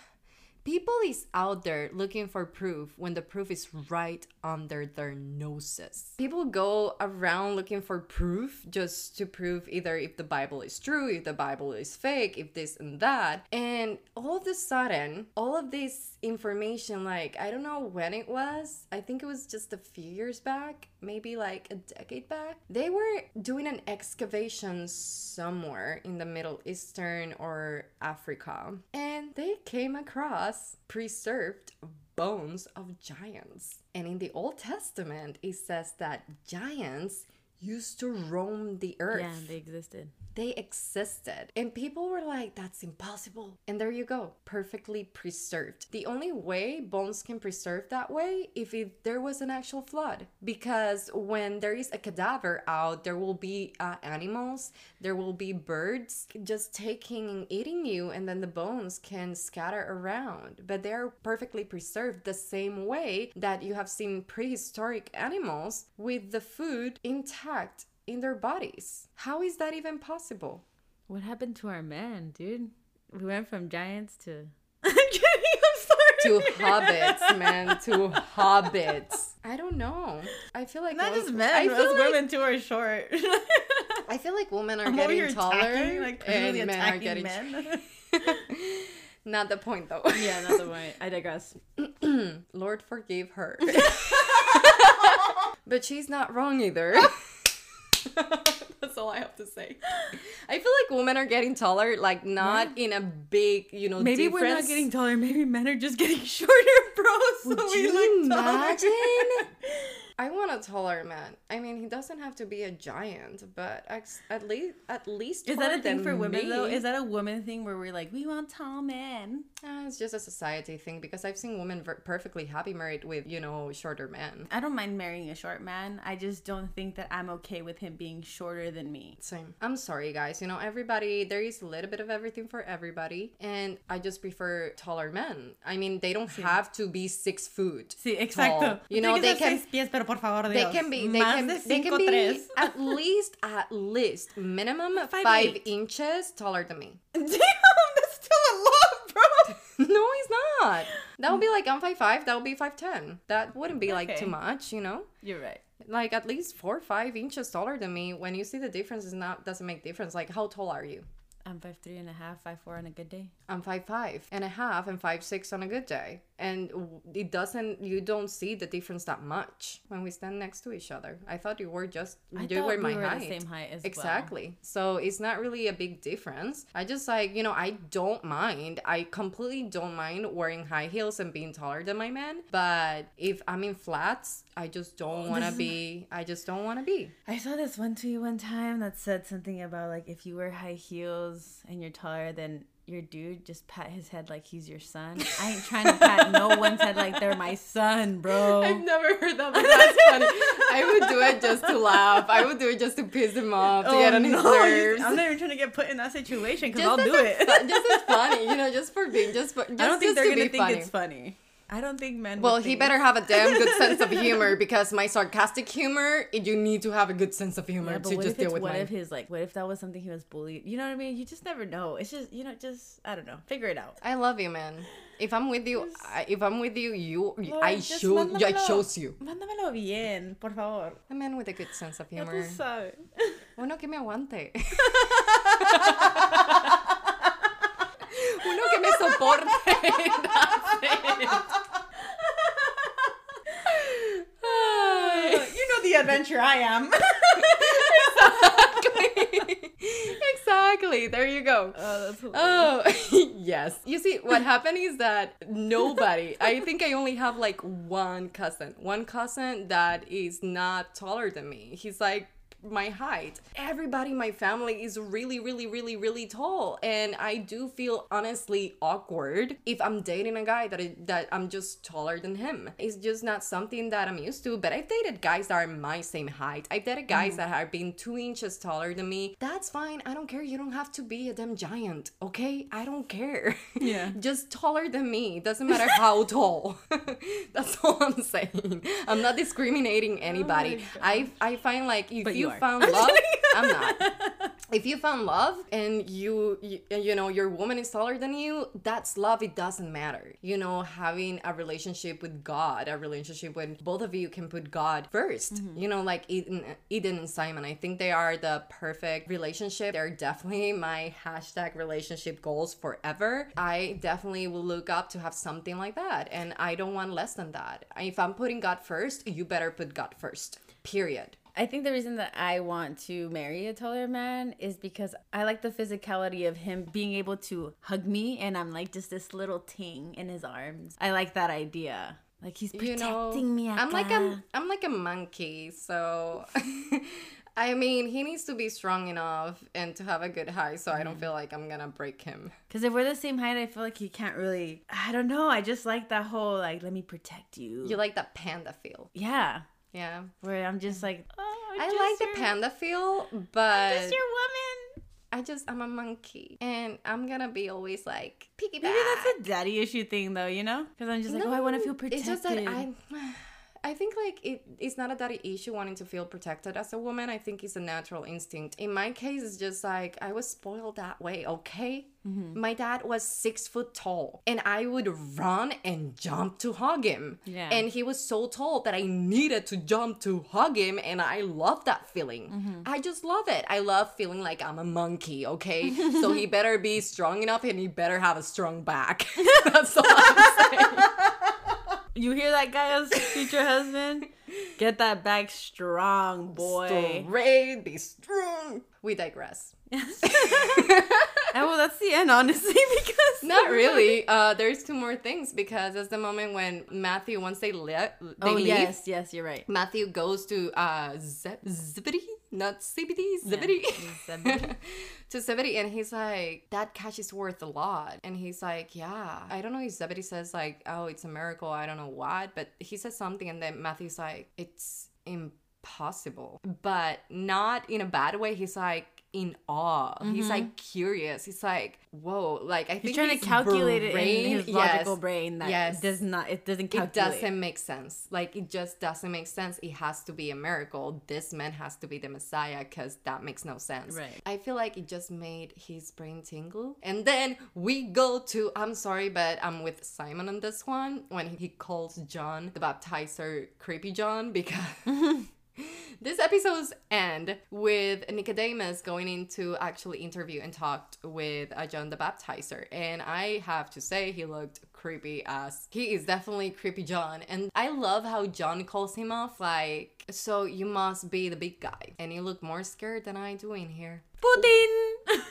People is out there looking for proof when the proof is right under their noses. People go around looking for proof just to prove either if the Bible is true, if the Bible is fake, if this and that. And all of a sudden, all of this information, like, I don't know when it was, I think it was just a few years back, maybe like a decade back, they were doing an excavation somewhere in the Middle Eastern or Africa. And they came across us preserved bones of giants. And in the Old Testament, it says that giants used to roam the earth. Yeah, they existed. They existed. And people were like, that's impossible. And there you go, perfectly preserved. The only way bones can preserve that way if there was an actual flood. Because when there is a cadaver out, there will be uh, animals, there will be birds just taking and eating you, and then the bones can scatter around. But they're perfectly preserved the same way that you have seen prehistoric animals with the food intact in their bodies. How is that even possible? What happened to our man, dude? We went from giants to. I'm (laughs) kidding. I'm sorry. To hobbits, man. To hobbits. I don't know. I feel like Not just men, I feel like, women too are short. (laughs) I feel like women are I'm getting taller attacking, like and men are getting. men. (laughs) Not the point though. yeah, not the point. I digress. (clears throat) Lord forgive her. but she's not wrong either. (laughs) That's all I have to say. I feel like women are getting taller, like not in a big, you know, Maybe difference. we're not getting taller. Maybe men are just getting (laughs) shorter, bro. (laughs) So Would we you look taller. imagine? I want a taller man. I mean, he doesn't have to be a giant, but ex- at least at least Is that a thing for women though? Is that a woman thing where we're like, we want tall men? Uh, it's just a society thing because I've seen women ver- perfectly happy married with you know shorter men. I don't mind marrying a short man. I just don't think that I'm okay with him being shorter than me. Same. I'm sorry, guys. You know, everybody, there is a little bit of everything for everybody. And I just prefer taller men. I mean, they don't have to be six foot. Sí, exacto. tall. You know, they can. pies, pero por favor, They can be. They can. de They can be tres. (laughs) at least, at least, minimum five, five inches taller than me. (laughs) Damn, that's still a lot, bro. (laughs) no, he's not. That would be like I'm five five. That would be five ten. That wouldn't be like too much, you know. You're right. Like at least four or five inches taller than me. When you see the difference, is not doesn't make difference. Like how tall are you? I'm five three and a half, five four on a good day. I'm five five and a half and five six on a good day, and it doesn't. You don't see the difference that much when we stand next to each other. I thought you were just I you were we my were the height. same height as well. Exactly. So it's not really a big difference. I just like, you know, I don't mind. I completely don't mind wearing high heels and being taller than my man. But if I'm in flats, I just don't want to be, I just don't want to be. I saw this one tweet one time that said something about like if you wear high heels and you're taller than your dude, just pat his head like he's your son. I ain't trying to pat no one's head like they're my son, bro. I've never heard that, but that's funny. I would do it just to laugh. I would do it just to piss him off, to oh, get on his Oh, no, you- nerves. I'm not even trying to get put in that situation because I'll do it. fu- just as funny, you know, just for being, just for, just, I don't think just they're to gonna be think funny. it's funny. I don't think men. Well, he think better have a damn good sense of (laughs) humor because my sarcastic humor, you need to have a good sense of humor Yeah, to just deal with what mine. if his like what if that was something he was bullied? You know what I mean? You just never know. It's just you know just I don't know. Figure it out. I love you, man. If I'm with you, I, if I'm with you, you, Lord, I just show, I chose you. Mándamelo bien, por favor. A man with a good sense of Ya tú humor. sabes. Uno que me aguante. (laughs) (laughs) Uno que me soporte. That's it. Ay. you know the adventure I am. (laughs) exactly. exactly. There you go. oh, that's. Oh, (laughs) yes. You see, what happened is that nobody, I think I only have like one cousin, one cousin that is not taller than me. He's like my height. Everybody in my family is really, really, really, really tall. And I do feel honestly awkward if I'm dating a guy that, I, that I'm just taller than him. It's just not something that I'm used to. But I've dated guys that are my same height. I've dated guys mm. that have been two inches taller than me. That's fine. I don't care. You don't have to be a damn giant, okay? I don't care. (laughs) Yeah. just taller than me. Doesn't matter how (laughs) tall. (laughs) That's all I'm saying. I'm not discriminating oh anybody. I I find like if But you, you found love, (laughs) I'm not. If you found love and you, you you know your woman is taller than you, that's love. It doesn't matter. You know, having a relationship with God, a relationship when both of you can put God 1st mm-hmm. You know, like Eden, Eden and Simon. I think they are the perfect relationship. They're definitely my hashtag relationship goals forever. I definitely will look up to have something like that, and I don't want less than that. If I'm putting God first, you better put God first. Period. I think the reason that I want to marry a taller man is because I like the physicality of him being able to hug me and I'm like just this little ting in his arms. I like that idea. Like he's protecting you know, me. I'm like a. I'm like a monkey, so (laughs) I mean he needs to be strong enough and to have a good height, so I Mm-hmm. don't feel like I'm gonna break him. Because if we're the same height, I feel like he can't really. I don't know. I just like that whole like, let me protect you. You like that panda feel, yeah. Yeah. Where I'm just like, oh, I'm I just like your- the panda feel, but I Just your woman. I just I'm a monkey, and I'm gonna be always like piggyback. Maybe that's a daddy issue thing, though. You know? Because I'm just like, oh, I want to feel protected. It's just that I, (sighs) I think like it, it's not a daddy issue wanting to feel protected as a woman. I think it's a natural instinct. In my case, it's just like I was spoiled that way. Okay, Mm-hmm. my dad was six foot tall, and I would run and jump to hug him. Yeah. and he was so tall that I needed to jump to hug him, and I love that feeling. Mm-hmm. I just love it. I love feeling like I'm a monkey. Okay, (laughs) so he better be strong enough, and he better have a strong back. (laughs) That's all I'm saying. (laughs) You hear that, guys? Future husband? Get that back strong, boy. Straight, be strong. We digress. And well, that's the end, honestly, (laughs) because Not (laughs) really. Uh, there's two more things because it's the moment when Matthew, once they, le- they Oh leave, yes, yes, you're right. Matthew goes to uh, Ze- Zebedee, not Zebedee, Zebedee. Zebedee. (laughs) to Zebedee, and he's like, that cash is worth a lot. And he's like, yeah. I don't know if Zebedee says, like, oh, it's a miracle. I don't know what. But he says something, and then Matthew's like, it's impossible. But not in a bad way. He's like, in awe. He's like mm-hmm. curious. He's like, whoa. Like, I think He's trying to calculate it in his logical yes, brain that yes. does not. It doesn't it calculate. doesn't make sense. Like it just doesn't make sense. It has to be a miracle. This man has to be the Messiah because that makes no sense. Right. I feel like it just made his brain tingle. And then we go to I'm sorry, but I'm with Simon on this one when he calls John the baptizer creepy John because (laughs) (laughs) This episode's end with Nicodemus going in to actually interview and talk with uh, John the Baptizer. And I have to say, he looked creepy as he is definitely creepy John. And I love how John calls him off like, so you must be the big guy. And you look more scared than I do in here. Putin.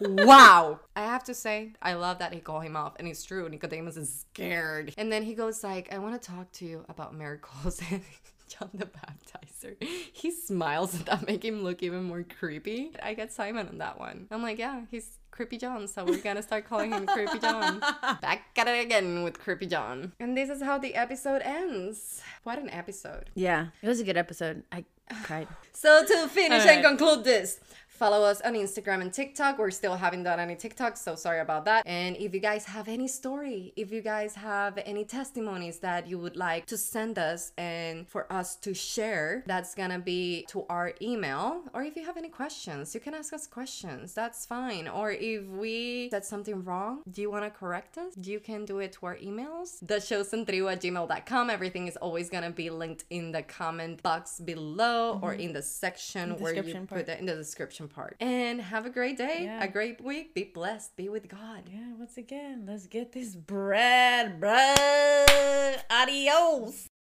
(laughs) wow i have to say i love that he called him off and it's true nicodemus is scared and then he goes like i want to talk to you about miracles (laughs) (laughs) john the baptizer. He smiles and that make him look even more creepy. I get simon on that one. I'm like yeah he's creepy john so we're gonna start calling him creepy john. (laughs) Back at it again with creepy john. And this is how the episode ends. What an episode. Yeah, it was a good episode. I cried. (laughs) So to finish All and conclude this, follow us on Instagram and TikTok. We're still haven't done any TikToks, so sorry about that. And if you guys have any story, if you guys have any testimonies that you would like to send us and for us to share, that's gonna be to our email. Or if you have any questions, you can ask us questions. That's fine. Or if we said something wrong, do you wanna correct us? You can do it to our emails. thechosentribu at gmail.com. Everything is always gonna be linked in the comment box below or mm-hmm. in the section where you description put part. it in the description part. And have a great day, Yeah. a great week. Be blessed. Be with God. Yeah, once again, let's get this bread, bread. Adios.